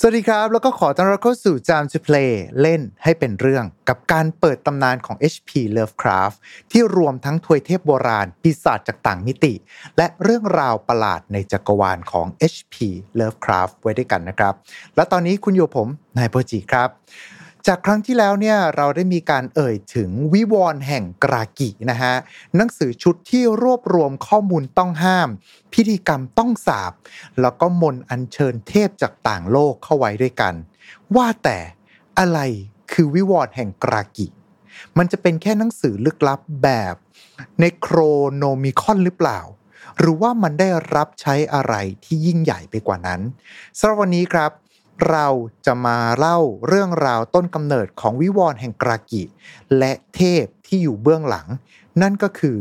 สวัสดีครับ แล้วก็ขอต้อนรับเข้าสู่จาม to Play เล่นให้เป็นเรื่องกับการเปิดตำนานของ HP Lovecraft ที่รวมทั้งทวยเทพโบราณ ปีศาจจากต่างมิติ และเรื่องราวประหลาดในจักรวาลของ HP Lovecraft ไว้ด้วยกันนะครับ และตอนนี้คุณอยู่ผมนายโปจิครับ จากครั้งที่แล้วเนี่ยเราได้มีการเอ่ยถึงวิวรณ์แห่งกรากินะฮะหนังสือชุดที่รวบรวมข้อมูลต้องห้าม พิธีกรรมต้องสาบ แล้วก็มนอัญเชิญเทพจากต่างโลกเข้าไว้ด้วยกัน ว่าแต่อะไรคือวิวรณ์แห่งกรากิ มันจะเป็นแค่หนังสือลึกลับแบบในโครโนมิคอนหรือเปล่าหรือว่ามันได้รับใช้อะไรที่ยิ่งใหญ่ไปกว่านั้นสำหรับวันนี้ครับ เราจะมาเล่าเรื่องราวต้นกำเนิดของวิวรณ์แห่งกรากิ และเทพที่อยู่เบื้องหลัง นั่นก็คือ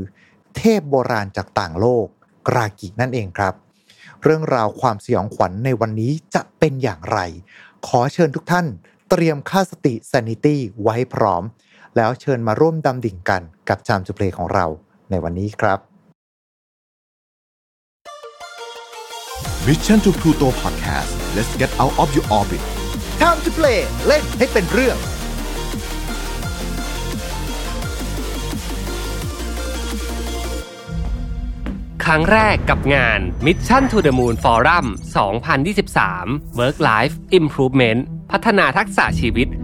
เทพโบราณจากต่างโลก กรากินั่นเองครับ เรื่องราวความสยองขวัญในวันนี้จะเป็นอย่างไร ขอเชิญทุกท่าน เตรียมค่าสติ sanity ไว้พร้อม แล้วเชิญมาร่วมดำดิ่งกันกับจามจุเพลของเราในวันนี้ครับ Mission to Pluto Podcast let's get out of your orbit Time to play เล่นให้เป็นเรื่อง ครั้งแรกกับงาน Mission to the Moon Forum 2023 Work Life Improvement พัฒนาทักษะชีวิต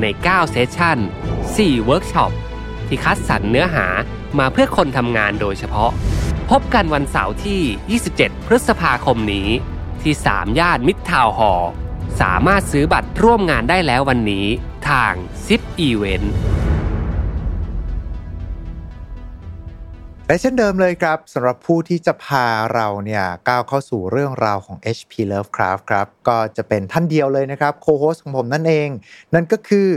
ใน 9 session 4 เวิร์กช็อป ที่คัดสรรเนื้อหามาเพื่อคนทำงานโดยเฉพาะ พบกันวันเสาร์ที่ 27 พฤษภาคมนี้ ที่ 3 ย่านมิตรทาวน์ฮอลล์สามารถซื้อบัตรร่วมงานได้แล้ววันนี้ทาง ZIP Event และเช่นเดิมเลยครับสำหรับผู้ที่จะพาเราเนี่ยก้าวเข้าสู่เรื่องราวของ HP Lovecraft ครับก็จะเป็นท่านเดียวเลยนะครับโคโฮสของผมนั่นเอง นั่นก็คือ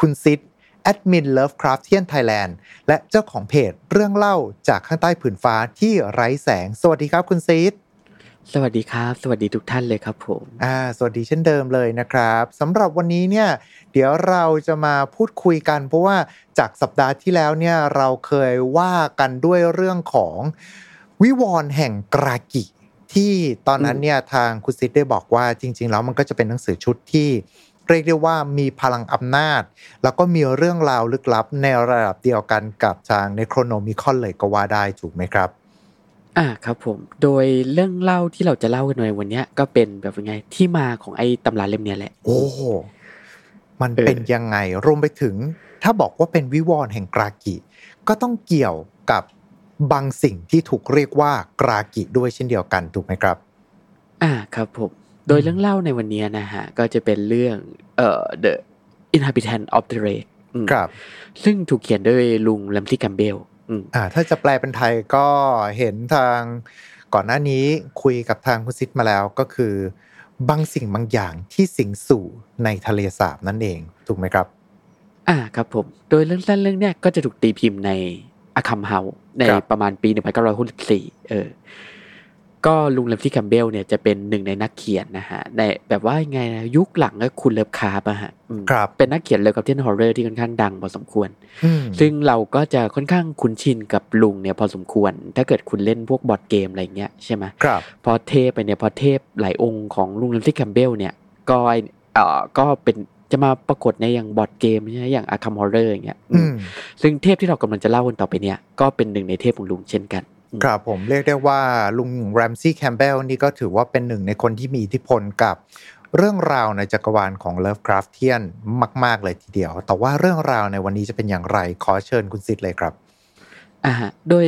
คุณซิดแอดมิน Lovecraftian Thailand และเจ้าของเพจเรื่องเล่าจากข้างใต้ผืนฟ้าที่ไร้แสง สวัสดีครับคุณซิด สวัสดีครับ สวัสดีทุกท่านเลยครับผมอ่าสวัสดีเช่นเดิมเลยนะครับสำหรับวันนี้เนี่ยเดี๋ยวเราจะมาพูดคุยกัน เพราะว่าจากสัปดาห์ที่แล้วเนี่ยเราเคยว่ากันด้วยเรื่องของวิวรณ์แห่งกรากิที่ตอนนั้นเนี่ยทางคุณซิดได้บอกว่าจริง ๆ แล้วมันก็จะเป็นหนังสือชุดที่เรียกได้ว่ามีพลังอำนาจ แล้วก็มีเรื่องราวลึกลับในระดับเดียวกันกับทางในโครโนมิคอนเลยก็ว่าได้ถูกไหมครับ อ่าครับผม โดยเรื่องเล่าที่เราจะเล่ากันในวันเนี้ยก็เป็นแบบยังไงที่มาของไอ้ตำราเล่มเนี้ยแหละ โอ้โหมันเออเป็นยังไงรวมไปถึง ถ้าบอกว่าเป็นวิวรณ์แห่งกรากิก็ต้องเกี่ยวกับบางสิ่งที่ถูกเรียกว่ากรากิด้วยเช่นเดียวกันถูกไหมครับ อ่าครับผมโดยเรื่องเล่าในวันเนี้ยนะฮะ ก็จะเป็นเรื่องเอ่อ The Inhabitant of the Red อืมครับ ซึ่งถูกเขียนด้วยลุงแลมซี่กัมเบล อืมอ่า ถ้าจะแปลเป็นไทยก็เห็นทางก่อนหน้านี้คุยกับทางคุณซิดมาแล้วก็คือบางสิ่งบางอย่างที่สิงสู่ในทะเลสาบนั่นเองถูกไหมครับ อ่าครับผม โดยเรื่องสั้นเรื่องเนี้ยก็จะถูกตีพิมพ์ใน Arkham House ในครับประมาณปี 1964เออ ก็ลุง Ramsey Campbell เนี่ยจะเป็นหนึ่งในนักเขียนนะฮะในแบบว่าไงนะยุคหลังก็คุณ Lovecraft อะฮะอืมครับเป็นนักเขียน Lovecraftian horror ที่ค่อนข้างดังพอสมควรอืมซึ่งเราก็จะค่อนข้างคุ้นชินกับลุงเนี่ยพอสมควร ถ้าเกิดคุณเล่นพวกบอร์ดเกมอะไรเงี้ยใช่ไหมครับพอเทพไปเนี่ยพอเทพหลายองค์ของลุง Ramsey Campbell เนี่ยก็ไอ้เอ่อก็เป็นจะมาปรากฏในอย่างบอร์ดเกมใช่ไหมอย่าง Arkham Horror อย่างเงี้ยอือืมมซึ่งเทพที่เรากำลังจะเล่ากันต่อไปเนี่ยก็เป็นหนึ่งในเทพของลุงเช่นกันอืม ครับผมเรียกได้ว่าลุง Ramsey Campbell นี่ก็ถือว่าเป็นหนึ่งในคนที่มีอิทธิพลกับเรื่องราวในจักรวาลของ Lovecraftian มาก ๆ เลยทีเดียว แต่ว่าเรื่องราวในวันนี้จะเป็นอย่างไร ขอเชิญคุณซิดเลยครับอ่าฮะโดย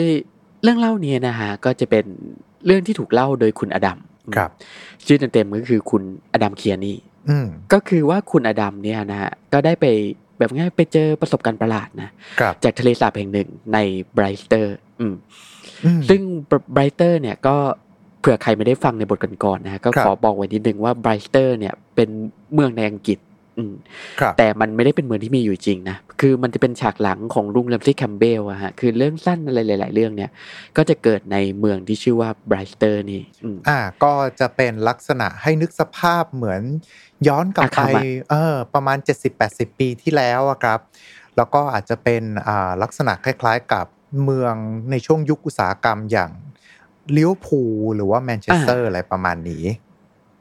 เรื่องเล่านี้นะฮะก็จะเป็นเรื่องที่ถูกเล่าโดยคุณอดัมครับ ชื่อเต็มๆก็คือคุณอดัมเคียนี่อืมก็คือว่าคุณอดัมเนี่ยนะฮะก็ได้ไปแบบง่ายไปเจอประสบการณ์ประหลาดนะครับจากทะเลสาบแห่งหนึ่งใน Brichester อืมอืม ซึ่ง Brichester เนี่ยก็เผื่อใครไม่ได้ฟังในบทก่อนๆนะฮะก็ครับขอบอกไว้นิดนึงว่า Brichester เนี่ยเป็นเมืองในอังกฤษอืมครับแต่มันไม่ได้เป็นเมืองที่มีอยู่จริงนะ คือมันจะเป็นฉากหลังของลุง Ramsey Campbell อะฮะ คือเรื่องสั้นอะไรหลาย ๆ เรื่องเนี่ย ก็จะเกิดในเมืองที่ชื่อว่าไบรสเตอร์นี่อืมอ่า ก็จะเป็นลักษณะให้นึกสภาพเหมือนย้อนกลับอาไปคามะเออ ประมาณ 70-80 ปีที่แล้วอะครับ แล้วก็อาจจะเป็นอ่าลักษณะคล้าย ๆ กับ เมืองในช่วงยุคอุตสาหกรรมอย่างลิเวอร์พูลหรือว่าแมนเชสเตอร์อะไรประมาณนี้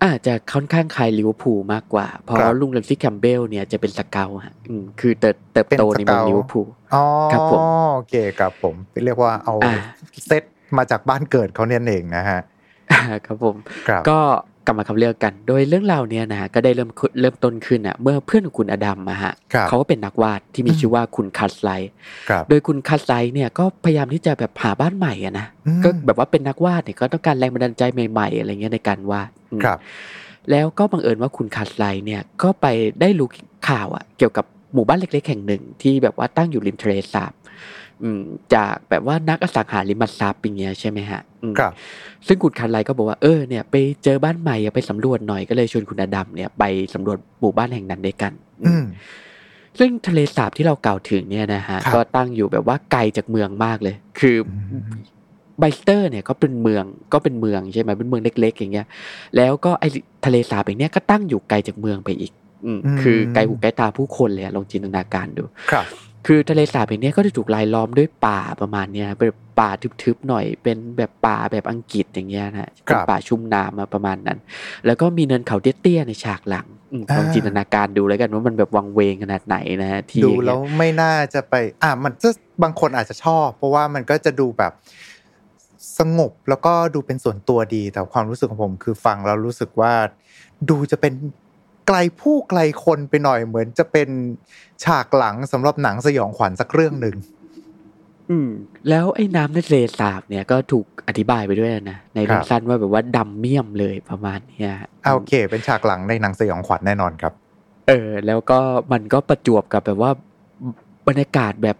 อาจจะค่อนข้างคล้ายลิเวอร์พูลมากกว่า เพราะครับลุงแรมซี่แคมเบลเนี่ยจะเป็นสเกลฮะอืมคือเติบเติบโตเป็นในสเกลเมืองลิเวอร์พูลอ๋อครับผมโอเคครับผมเรียกว่าเอาอ่าเซตมาจากบ้านเกิดเขาเนี่ยเองนะฮะครับผมครับก็ กลับมาเข้าเรื่องกัน โดยเรื่องราวเนี่ยนะฮะก็ได้เริ่มขึ้นเริ่มต้นขึ้นอะเมื่อเพื่อนของคุณอดัมมาฮะครับเขาก็เป็นนักวาดที่มีอืมชื่อว่าคุณ Cartwright ครับโดยคุณ Cartwright เนี่ยก็พยายามที่จะแบบหาบ้านใหม่อะนะอืมก็แบบว่าเป็นนักวาดเนี่ยก็ต้องการแรงบันดาลใจใหม่ๆอะไรเงี้ยในการวาดอืมครับ แล้วก็บังเอิญว่าคุณ Cartwright เนี่ยก็ไปได้รู้ข่าวอะเกี่ยวกับหมู่บ้านเล็กๆแห่งหนึ่งที่แบบว่าตั้งอยู่ริมทะเลสาบอืม จากแบบว่านักอสังหาริมทรัพย์อย่างเงี้ยใช่ไหมฮะอืมครับ ซึ่งคุณคันไลก็บอกว่าเออเนี่ยไปเจอบ้านใหม่อะไปสำรวจหน่อยก็เลยชวนคุณอดัมเนี่ยไปสำรวจหมู่บ้านแห่งนั้นด้วยกัน อืมซึ่งทะเลสาบที่เรากล่าวถึงเนี่ยนะฮะครับก็ตั้งอยู่แบบว่าไกลจากเมืองมากเลย คืออมไบสเตอร์เนี่ยก็เป็นเมืองก็เป็นเมืองใช่ไหมเป็นเมืองเล็ก ๆ อย่างเงี้ย แล้วก็ไอทะเลสาบอย่างเนี้ยก็ตั้งอยู่ไกลจากเมืองไปอีก อืมอืมคือไกลหูไกลตาผู้คนเลยอะลองจินตนาการดูครับ คือทะเลสาบอย่างเนี้ยก็จะถูกรายล้อมด้วยป่าประมาณเนี้ยเป็นป่าทึบๆหน่อย เป็นแบบป่าแบบอังกฤษอย่างเงี้ยนะฮะเป็นป่าชุ่มน้ำมาประมาณนั้น แล้วก็มีเนินเขาเตี้ยๆในฉากหลังอืมลองอ่าจินตนาการดูแล้วกันว่ามันแบบวังเวงขนาดไหนนะฮะที่ดูอย่างเงี้ยแล้วไม่น่าจะไป อะมันจะบางคนอาจจะชอบ เพราะว่ามันก็จะดูแบบสงบแล้วก็ดูเป็นส่วนตัวดีแต่ความรู้สึกของผม คือฟังแล้วรู้สึกว่า ดูจะเป็นไก ลผู้ไกลคนไปหน่อยเหมือนจะเป็นฉากหลังสำหรับหนังสยองขวัญสักเรื่องหนึ่งอืม แล้วไอ้น้ำในทะเลสาบเนี่ยก็ถูกอธิบายไปด้วยนะในเรื่อคงรับสั้นว่าแบบว่าดำเมี่ยมเลยประมาณเนี้ยอะโอเค เป็นฉากหลังในหนังสยองขวัญแน่นอนครับ เออ แล้วก็มันก็ประจวบกับแบบว่าบรรยากาศแบบ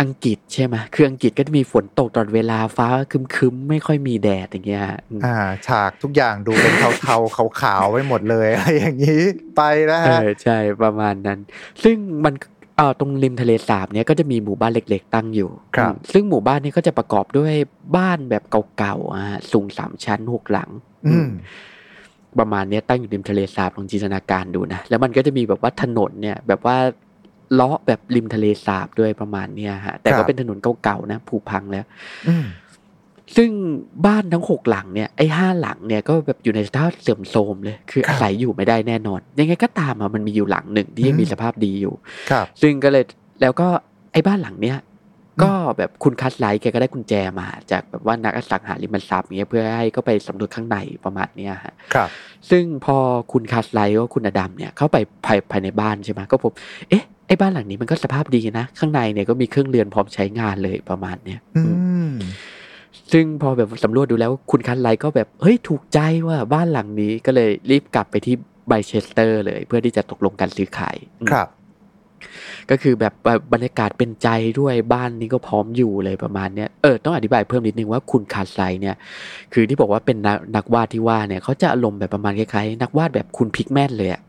อังกฤษใช่ไหมคืออังกฤษก็จะมีฝนตกตลอดเวลาฟ้าครึ้มๆไม่ค่อยมีแดดอย่างเงี้ยอืมอ่า ฉากทุกอย่างดูเป็นเทาๆขาวๆไปหมดเลยอะไรอย่างนี้ไปนะเอฮะอใช่ประมาณนั้น ซึ่งมันเอ่อตรงริมทะเลสาบเนี่ยก็จะมีหมู่บ้านเล็ก ๆ ตั้งอยู่ครับอืมซึ่งหมู่บ้านนี้ก็จะประกอบด้วยบ้านแบบเก่าๆอะสูงสามชั้นหกหลัง อืมประมาณเนี้ยตั้งอยู่ริมทะเลสาบลองจินตนาการดูนะ แล้วมันก็จะมีแบบว่าถนนเนี่ย แบบว่า เลาะแบบริมทะเลสาบด้วยประมาณเนี้ยฮะ แต่ครัก็บเป็นถนนเก่าๆนะผุพังแล้วอืมซึ่งบ้านทั้งหกหลังเนี่ยไอ้ห้าหลังเนี่ยก็แบบอยู่ในสภาพเสื่อมโทรมเลย คือครับอาศัยอยู่ไม่ได้แน่นอน ยังไงก็ตามอะมันมีอยู่หลังหนึ่งที่ยังอืมมีสภาพดีอยู่ครับ ซึ่งก็เลยแล้วก็ไอ้บ้านหลังเนี้ยก็แบบคุณคัสไลท์แกก็ได้กุญแจมา จากแบบว่านักอสังหาริมทรัพย์เงี้ยเพื่อให้ก็ไปสำรวจข้างในประมาณเนี้ยฮะครับ ซึ่งพอคุณ Cartwright ก็คุณอดัมเนี่ยเข้าไปภายภายในบ้านใช่ไหมก็พบเอ๊ะ ไอ้บ้านหลังนี้มันก็สภาพดีนะ ข้างในเนี่ยก็มีเครื่องเรือนพร้อมใช้งานเลยประมาณเนี้ยอือืมมซึ่งพอแบบสำรวจดูแล้วคุณ Cartwright ก็แบบเฮ้ยถูกใจว่าบ้านหลังนี้ก็เลยรีบกลับไปที่ Brichester เลย เพื่อที่จะตกลงการซื้อขายอืมครับ ก็คือแบบบรรยากาศเป็นใจด้วยบ้านนี้ก็พร้อมอยู่เลยประมาณเนี้ยเออต้องอธิบายเพิ่มนิดนึงว่าคุณ Cartwright เนี่ย คือที่บอกว่าเป็นนักนักวาดที่ว่าเนี่ยเขาจะอารมณ์แบบประมาณคล้ายๆนักวาดแบบคุณ Pickman เลยอะ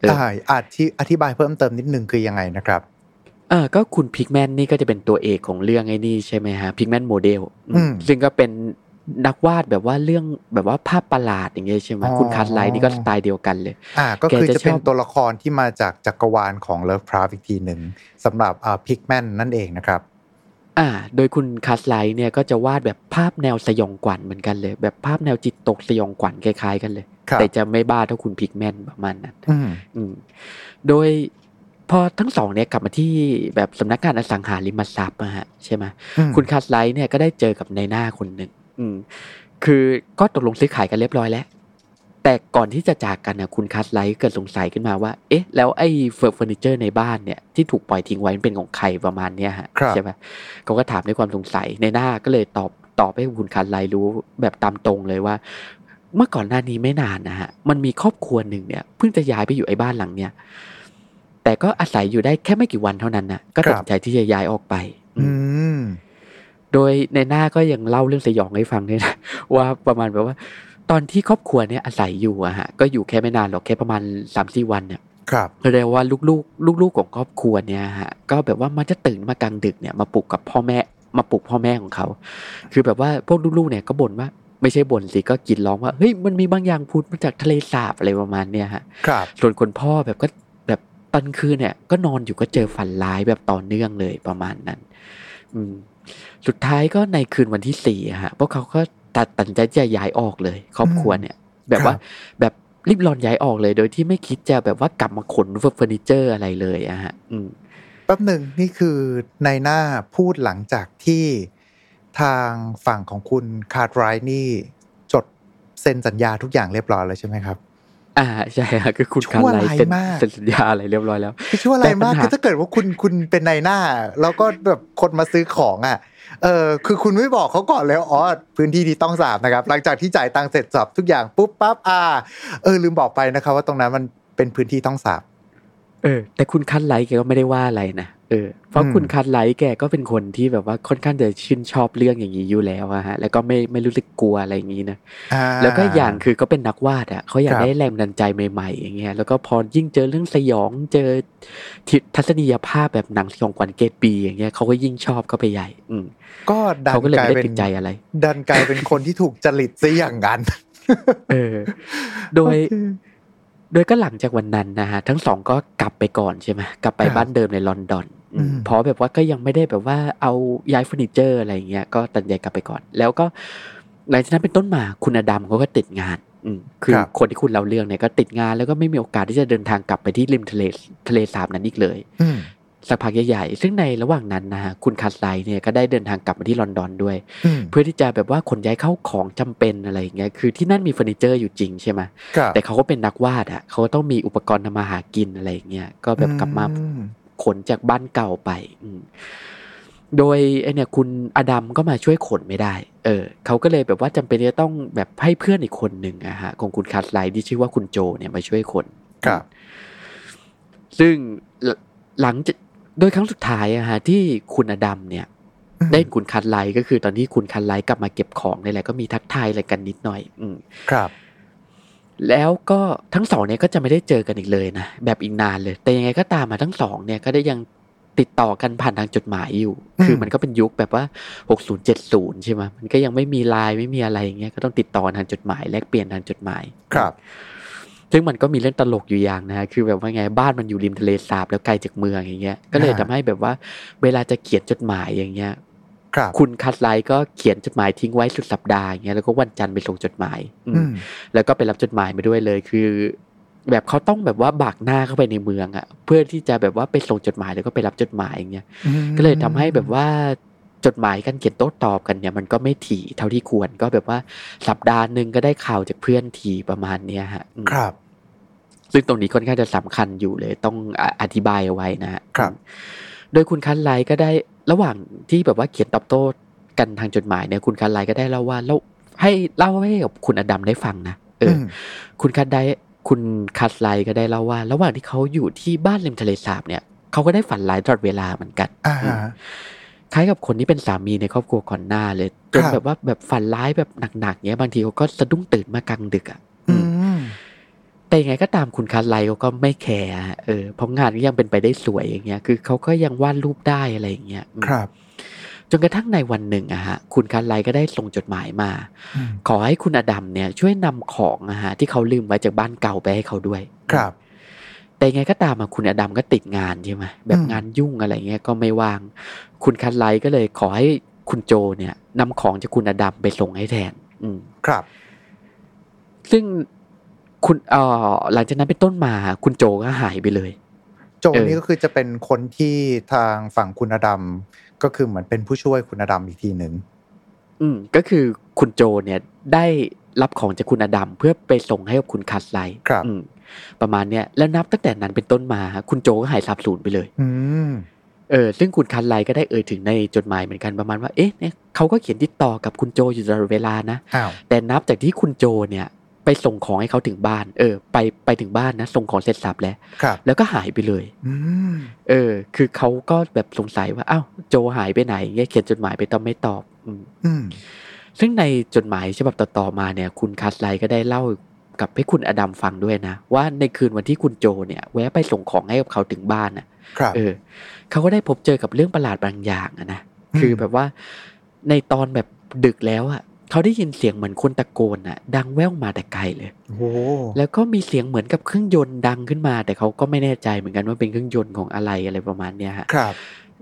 เอออ่าอาจที่อธิบายเพิ่มเติมนิดนึงคือยังไงนะครับเออก็คุณ Pickman นี่ก็จะเป็นตัวเอกของเรื่องไอ้นี่ใช่ไหมฮะ Pickman's Model อืมซึ่งก็เป็นนักวาดแบบว่าเรื่องแบบว่าภาพประหลาดอย่างเงี้ยใช่ไหมอ๋อคุณ Cartwright นี่ก็สไตล์เดียวกันเลย อ่า ก็คือแกจะจะเป็นชอบตัวละครที่มาจากจักรวาลของ Lovecraft อีกทีหนึ่งสำหรับอ่า Pickman นั่นเองนะครับอ่า โดยคุณ Cartwright เนี่ยก็จะวาดแบบภาพแนวสยองขวัญเหมือนกันเลย แบบภาพแนวจิตตกสยองขวัญคล้ายๆกันเลยครับ แต่จะไม่บ้าเท่าคุณ Pickman ประมาณนั้นอืมอืมโดยพอทั้งสองเนี่ยกลับมาที่แบบสำนักงานอสังหาริมทรัพย์อะฮะใช่ไหมอืมคุณ Cartwright เนี่ยก็ได้เจอกับนายหน้าคนหนึ่งอืมคือก็ตกลงซื้อขายกันเรียบร้อยแล้ว แต่ก่อนที่จะจากกันนะคุณ Cartwright เกิดสงสัยขึ้นมาว่า เอ๊ะ แล้วไอ้เฟอร์นิเจอร์ในบ้านเนี่ยที่ถูกปล่อยทิ้งไว้มันเป็นของใครประมาณเนี้ยฮะครับใช่ไหมเขาก็ถามด้วยความสงสัยในหน้าก็เลยตอบตอบให้คุณคาสไลท์รู้แบบตามตรงเลยว่า เมื่อก่อนหน้านี้ไม่นานนะฮะ มันมีครอบครัวหนึ่งเนี่ยเพิ่งจะย้ายไปอยู่ไอ้บ้านหลังเนี่ยแต่ก็อาศัยอยู่ได้แค่ไม่กี่วันเท่านั้นนะก็ตัดสินใจที่จะย้ายออกไป อือืมมโดยในหน้าก็ยังเล่าเรื่องสยองให้ฟังด้วยนะว่าประมาณแบบว่า ตอนที่ครอบครัวเนี่ยอาศัยอยู่อะฮะก็อยู่แค่ไม่นานหรอกแค่ประมาณสามสี่วันเนี่ยครับเรียกว่าลูกๆ ลูกๆของครอบครัวเนี่ยฮะก็แบบว่ามันจะตื่นมากลางดึกเนี่ยมาปลุกกับพ่อแม่มาปลุกพ่อแม่ของเขา คือแบบว่าพวกลูกๆเนี่ยก็บ่นว่า ไม่ใช่บ่นสิก็กรีดร้องว่าเฮ้ยมันมีบางอย่างพูดมาจากทะเลสาบอะไรประมาณเนี่ยฮะครับ ส่วนคนพ่อแบบก็แบบตอนคืนเนี่ย ก็นอนอยู่ก็เจอฝันร้ายแบบต่อเนื่องเลยประมาณนั้น อืม สุดท้ายก็ในคืนวันที่สี่อะฮะพวกเขาก็ตัดตัดสินใจจะย้ายออกเลย ครอบครัวเนี่ย แบบว่าครับแบบรีบร้อนย้ายออกเลย โดยที่ไม่คิดจะแบบว่ากลับมาขนเฟอร์นิเจอร์อะไรเลยอะฮะ อืมแป๊บหนึ่งนี่คือในหน้าพูดหลังจากที่ ทางฝั่งของคุณคาร์ดไรท์นี่ จดเซ็นสัญญาทุกอย่างเรียบร้อยแล้วใช่ไหมครับ อ่าใช่ฮะคือคุณชั่วคาร์ไลร้ายเซ็นมากเซ็นสัญญาอะไรเรียบร้อยแล้วคือชั่วอะไรมากแต่ปัญหาคือถ้าเกิดว่าคุณคุณเป็นในหน้า แล้วก็แบบคนมาซื้อของอะเออคือคุณไม่บอกเขาก่อนเลยอ๋อพื้นที่นี้ต้องสาบนะครับ หลังจากที่จ่ายตังค์เสร็จสับทุกอย่างปุ๊บปั๊บอ่า เออลืมบอกไปนะครับ ว่าตรงนั้นมันเป็นพื้นที่ต้องสาบเออ แต่คุณคันไลท์แกก็ไม่ได้ว่าอะไรนะ เออเพราะอืมคุณคันไลท์แกก็เป็นคนที่แบบว่าค่อนข้างจะชื่นชอบเรื่องอย่างนี้อยู่แล้วอะฮะแล้วก็ไม่ไม่รู้สึกกลัวอะไรอย่างนี้นะอ่าแล้วก็อย่างคือก็เป็นนักวาดอะเขาอยากครับได้แรงบันดาลใจใหม่ๆอย่างเงี้ยแล้วก็พอยิ่งเจอเรื่องสยองเจอทิทัศนียภาพแบบหนังสยองขวัญเกตปีอย่างเงี้ยเขาก็ยิ่งชอบเข้าไปใหญ่ อืมก็ดันเขาก็เลยกลายไม่ได้เป็นติดใจอะไร ดันกลายเป็นคนที่ถูกจริตซะอย่างนั้นเออ โดยโอเคโดยก็หลังจากวันนั้นนะฮะทั้งสองก็กลับไปก่อนใช่ไหมกลับไปครับบ้านเดิมในลอนดอน อืมอืมเพราะแบบว่าก็ยังไม่ได้แบบว่าเอาย้ายเฟอร์นิเจอร์อะไรอย่างเงี้ยก็ตัดใจกลับไปก่อน แล้วก็หลังจากนั้นเป็นต้นมาคุณอดัมเขาก็ติดงานอืมคือครับคนที่คุณเล่าเรื่องเนี่ยก็ติดงานแล้วก็ไม่มีโอกาสที่จะเดินทางกลับไปที่ริมทะเลทะเลสาบนั้นอีกเลยอืมสักพักใหญ่ๆ ซึ่งในระหว่างนั้นนะฮะคุณ Cartwright เนี่ยก็ได้เดินทางกลับมาที่ลอนดอนด้วยอืมเพื่อที่จะแบบว่าขนย้ายข้าวของจำเป็นอะไรอย่างเงี้ย คือที่นั่นมีเฟอร์นิเจอร์อยู่จริงใช่ไหมครับแต่เขาก็เป็นนักวาดอะเขาก็ต้องมีอุปกรณ์ทำมาหากินอะไรอย่างเงี้ย ก็แบบกลับมาอืม ขนจากบ้านเก่าไปอืมโดยไอเนี่ยคุณอดัมก็มาช่วยขนไม่ได้ เออเขาก็เลยแบบว่าจำเป็นที่จะต้องแบบให้เพื่อนอีกคนหนึ่งอะฮะของคุณ Cartwright ที่ชื่อว่าคุณโจเนี่ยมาช่วยขนครับ ซึ่งหลหลังจากโดยครั้งสุดท้ายอะฮะที่คุณอดัมเนี่ยอืมได้คุณคันไลก็คือตอนที่คุณคันไลกลับมาเก็บของนี่แหละก็มีทักทายอะไรกันนิดหน่อย อืมครับ แล้วก็ทั้งสองเนี่ยก็จะไม่ได้เจอกันอีกเลยนะแบบอีกนานเลย แต่ยังไงก็ตามมาทั้งสองเนี่ยก็ได้ยังติดต่อกันผ่านทางจดหมายอยู่อืมคือมันก็เป็นยุคแบบว่า 60 70 ใช่ไหมมันก็ยังไม่มีไลน์ไม่มีอะไรอย่างเงี้ย ก็ต้องติดต่อทางจดหมายแลกเปลี่ยนทางจดหมาย ครับ ซึ่งมันก็มีเรื่องตลกอยู่อย่างนะ คือแบบว่าไงบ้านมันอยู่ริมทะเลสาบแล้วไกลจากเมืองอย่างเงี้ย ก็เลยอ่าทำให้แบบว่า เวลาจะเขียนจดหมายอย่างเงี้ย ครับคุณคัดไลท์ก็เขียนจดหมายทิ้งไว้สุดสัปดาห์อย่างเงี้ยแล้วก็วันจันทร์ไปส่งจดหมายอืมอืมแล้วก็ไปรับจดหมายมาด้วยเลยคือ แบบเขาต้องแบบว่าบากหน้าเข้าไปในเมืองอะเพื่อที่จะแบบว่าไปส่งจดหมายแล้วก็ไปรับจดหมายอย่างเงี้ยอืมก็เลยทำให้แบบว่าจดหมายกันเขียนโต้ตอบกันเนี่ยมันก็ไม่ถี่เท่าที่ควรก็แบบว่าสัปดาห์หนึ่งก็ได้ข่าวจากเพื่อนทีประมาณเนี้ยฮะอืมครับ ซึ่งตรงนี้ค่อนข้างจะสำคัญอยู่เลย ต้องออธิบายเอาไว้นะฮะครับ โดยคุณคันไลก็ได้ ระหว่างที่แบบว่าเขียนตอบโต้กันทางจดหมายเนี่ยคุณคันไลก็ได้เล่าว่าเล่าให้เล่าให้กับคุณอดัมได้ฟังนะเอออมคุณคันไดคุณคัสไลก็ได้เล่าว่า ระหว่างที่เขาอยู่ที่บ้านริมทะเลสาบเนี่ยเขาก็ได้ฝันร้ายตลอดเวลาเหมือนกันอ่าอืมคล้ายกับคนที่เป็นสามีในครอบครัวก่อนหน้าเลยจนครับแบบว่าแบบฝันร้ายแบบหนักๆเนี้ยบางทีเขาก็สะดุ้งตื่นมากลางดึกอะอืม แต่ยังไงก็ตามคุณ Cartwright เขาก็ไม่แคร์อะเออเพราะงานก็ยังเป็นไปได้สวยอย่างเงี้ย คือเขาก็ยังวาดรูปได้อะไรอย่างเงี้ยอืมครับจนกระทั่งในวันหนึ่งอะฮะคุณ Cartwright ก็ได้ส่งจดหมายมาอืมขอให้คุณอดัมเนี่ย ช่วยนำของอะฮะที่เขาลืมไว้จากบ้านเก่าไปให้เขาด้วย ครับ แต่ยังไงก็ตามอะคุณอดัมก็ติดงานใช่ไหมแบบอืมงานยุ่งอะไรเงี้ยก็ไม่ว่าง คุณคัสไลก็เลยขอให้คุณโจเนี่ยนำของจากคุณอดัมไปส่งให้แทน อืมครับ ซึ่ง คุณเอ่อหลังจากนั้นเป็นต้นมาคุณโจก็หายไปเลย โจเออนี่ก็คือจะเป็นคนที่ทางฝั่งคุณอดัมก็คือเหมือนเป็นผู้ช่วยคุณอดัมอีกทีหนึ่งอืมก็คือคุณโจเนี่ยได้รับของจากคุณอดัมเพื่อไปส่งให้กับคุณคัสไลครับอืมประมาณเนี้ยแล้วนับตั้งแต่นั้นเป็นต้นมาคุณโจก็หายสาบสูญไปเลย อืมเออซึ่งคุณคันไลก็ได้เอ่ยถึงในจดหมายเหมือนกันประมาณว่าเอ๊ะเนี่ยเขาก็เขียนติดต่อกับคุณโจอยู่ตลอดเวลานะอ้าวแต่นับจากที่คุณโจเนี่ย ไปส่งของให้เขาถึงบ้าน เออ ไปไปถึงบ้านนะ ส่งของเสร็จสับแล้วครับแล้วก็หายไปเลยอืมเออ คือเขาก็แบบสงสัยว่าอ้าวโจหายไปไหนเงี้ยเขียนจดหมายไปต้องไม่ตอบ อืมอืมซึ่งในจดหมายฉบับต่อๆมาเนี่ย คุณคัสไลก็ได้เล่ากับให้คุณอดัมฟังด้วยนะ ว่าในคืนวันที่คุณโจเนี่ย แวะไปส่งของให้กับเขาถึงบ้านนะครับเออเขาก็ได้พบเจอกับเรื่องประหลาดบางอย่างอะนะอืมคือแบบว่าในตอนแบบดึกแล้วอะ เขาได้ยินเสียงเหมือนคนตะโกนอะดังแว่วมาแต่ไกลเลยโอ้โหแล้วก็มีเสียงเหมือนกับเครื่องยนต์ดังขึ้นมา แต่เขาก็ไม่แน่ใจเหมือนกันว่าเป็นเครื่องยนต์ของอะไรอะไรประมาณเนี้ยฮะครับ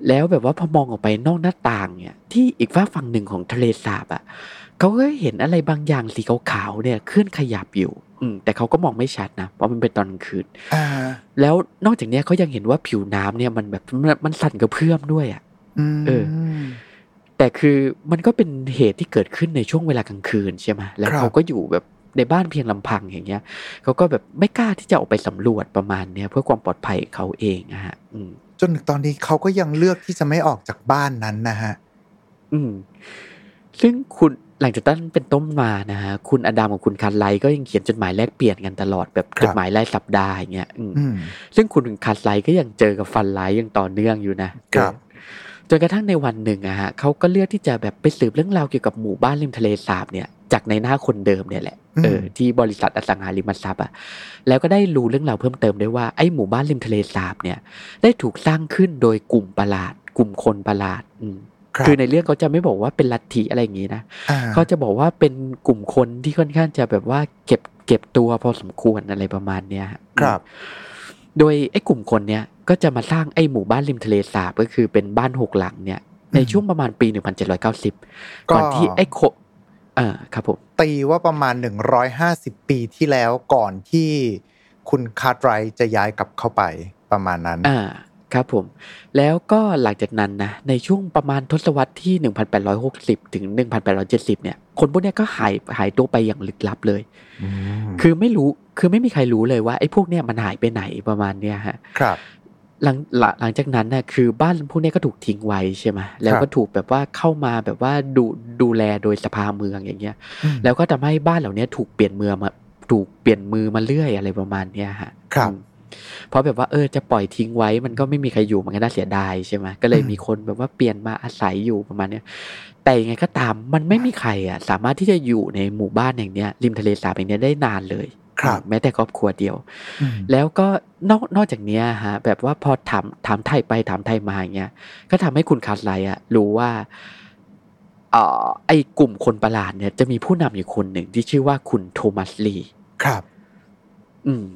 แล้วแบบว่าพอมองออกไปนอกหน้าต่างเนี่ย ที่อีกฝ้ากฝั่งหนึ่งของทะเลสาบอะ่ะเขาก็เห็นอะไรบางอย่างสีขาวๆเนี่ยเคลื่อนขยับอยู่ อืมแต่เขาก็มองไม่ชัดนะเพราะมันเป็นตอนกลางคืนอ่าแล้วนอกจากเนี้ยเขายังเห็นว่าผิวน้ำเนี่ยมันแบบมันมันสั่นกระเพื่อมด้วยอะ่ะอืมเออ แต่คือมันก็เป็นเหตุที่เกิดขึ้นในช่วงเวลากลางคืนใช่ไหมแล้วครับเขาก็อยู่แบบในบ้านเพียงลำพังอย่างเงี้ยเขาก็แบบไม่กล้าที่จะออกไปสำรวจประมาณเนี้ยเพื่อความปลอดภัยของเขาเองอะฮะอืมจนถึงตอนนี้เขาก็ยังเลือกที่จะไม่ออกจากบ้านนั้นนะฮะอืม ซึ่งคุณหลังจากนั้นเป็นต้นมานะฮะคุณอดัมกับคุณคันไลก็ยังเขียนจดหมายแลกเปลี่ยนกันตลอดแบบครับจดหมายรายสัปดาห์อย่างเงี้ยอืมอืมซึ่งคุณคันไลก็ยังเจอกับฟันไลยังต่อเนื่องอยู่นะครับเออ จนกระทั่งในวันหนึ่งอะฮะเขาก็เลือกที่จะแบบไปสืบเรื่องราวเกี่ยวกับหมู่บ้านริมทะเลสาบเนี่ยจากในหน้าคนเดิมเนี่ยแหละอืมเออที่บริษัทอสังหาริมทรัพย์อะแล้วก็ได้รู้เรื่องราวเพิ่มเติมด้วยว่าไอ้หมู่บ้านริมทะเลสาบเนี่ยได้ถูกสร้างขึ้นโดยกลุ่มประหลาด กลุ่มคนประหลาดอืมรับคือในเรื่องเขาจะไม่บอกว่าเป็นลัทธิอะไรอย่างนี้นะอ่าเขาจะบอกว่าเป็นกลุ่มคนที่ค่อนข้างจะแบบว่าเก็บเก็บตัวพอสมควรอะไรประมาณเนี้ยฮะครับ โดยไอ้กลุ่มคนเนี้ยก็จะมาสร้างไอ้หมู่บ้านริมทะเลสาบก็คือเป็นบ้านหกหลังเนี่ย ในช่วงประมาณปี 1790 ก่อนที่ไอ้โคเออครับผมตีว่าประมาณ 150 ปีที่แล้วก่อนที่คุณคาร์ทไรท์จะย้ายกลับเข้าไปประมาณนั้นอ่า ครับผมแล้วก็หลังจากนั้นนะในช่วงประมาณทศวรรษที่ 1860 ถึง 1870 เนี่ย คนพวกเนี้ยก็หายหายตัวไปอย่างลึกลับเลย คือไม่รู้คือไม่มีใครรู้เลยว่าไอ้พวกเนี้ยมันหายไปไหนประมาณเนี้ยฮะครับหลังหลังหลังจากนั้นน่ะคือบ้านพวกเนี้ยก็ถูกทิ้งไว้ใช่ไหมแล้วก็ถูกแบบว่าเข้ามาแบบว่าดูดูแลโดยสภาเมืองอย่างเงี้ยอืมแล้วก็ทำให้บ้านเหล่าเนี้ยถูกเปลี่ยนเมืองมาถูกเปลี่ยนมือมาเรื่อยอะไรประมาณเนี้ยฮะครับอืม เพราะแบบว่าเออจะปล่อยทิ้งไว้มันก็ไม่มีใครอยู่มันก็น่าเสียดายใช่ไหมก็เลยอืมมีคนแบบว่าเปลี่ยนมาอาศัยอยู่ประมาณเนี้ยแต่ยังไงก็ตามมันไม่มีใครอะสามารถที่จะอยู่ในหมู่บ้านอย่างเนี้ยริมทะเลสาบอย่างเนี้ยได้นานเลยครับแม้แต่ครอบครัวเดียวอืมแล้วก็นอกนอกจากเนี้ยฮะแบบว่าพอถามถามไทยไปถามไทยมาอย่างเงี้ยก็ทำให้คุณคาสไลอะรู้ว่าเอ่อไอ้กลุ่มคนประหลาดเนี่ยจะมีผู้นำอยู่คนหนึ่งที่ชื่อว่าคุณโทมัสลีครับ อืม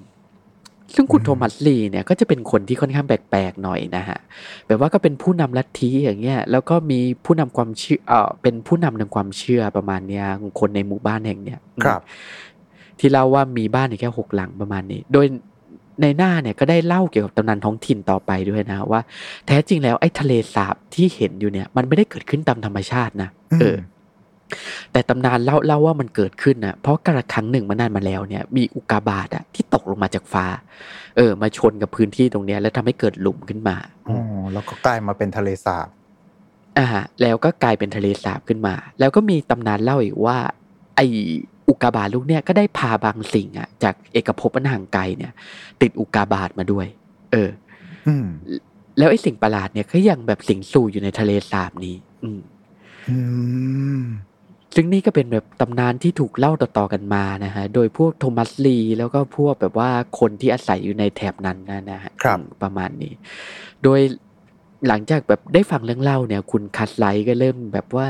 ซึ่งคุณอืมโทมัสลีเนี่ยก็จะเป็นคนที่ค่อนข้างแปลกๆหน่อยนะฮะแบบว่าก็เป็นผู้นำลัทธิอย่างเงี้ยแล้วก็มีผู้นำความเชื่อเออเป็นผู้นำทางความเชื่อประมาณเนี้ยของคนในหมู่บ้านแห่งเนี้ยอืมครับ ที่เล่าว่ามีบ้านอยู่แค่หกหลังประมาณนี้ โดยในหน้าเนี่ยก็ได้เล่าเกี่ยวกับตำนานท้องถิ่นต่อไปด้วยนะว่า แท้จริงแล้วไอ้ทะเลสาบที่เห็นอยู่เนี่ย มันไม่ได้เกิดขึ้นตามธรรมชาตินะอืมเออ แต่ตำนานเล่าเล่าว่ามันเกิดขึ้นนะเพราะกระครั้งหนึ่งมานานมาแล้วเนี่ยมีอุกกาบาตอะที่ตกลงมาจากฟ้า เออ มาชนกับพื้นที่ตรงเนี้ย แล้วทำให้เกิดหลุมขึ้นมาอ๋อแล้วก็กลายมาเป็นทะเลสาบอ่าฮะแล้วก็กลายเป็นทะเลสาบขึ้นมา แล้วก็มีตำนานเล่าอีกว่า ไออุกกาบาตลูกเนี่ยก็ได้พาบางสิ่งอะจากเอกภพอันห่างไกลเนี่ย ติดอุกกาบาตมาด้วย เอออืมแล้วไอสิ่งประหลาดเนี่ยก็ยังแบบสิงสู่อยู่ในทะเลสาบนี้ อืมอืม ซึ่งนี่ก็เป็นแบบตำนานที่ถูกเล่าต่อๆกันมานะฮะ โดยพวกโทมัสลีแล้วก็พวกแบบว่าคนที่อาศัยอยู่ในแถบนั้นนะนะฮะครับอืมประมาณนี้ โดยหลังจากแบบได้ฟังเรื่องเล่าเนี่ย คุณคัสไลท์ก็เริ่มแบบว่า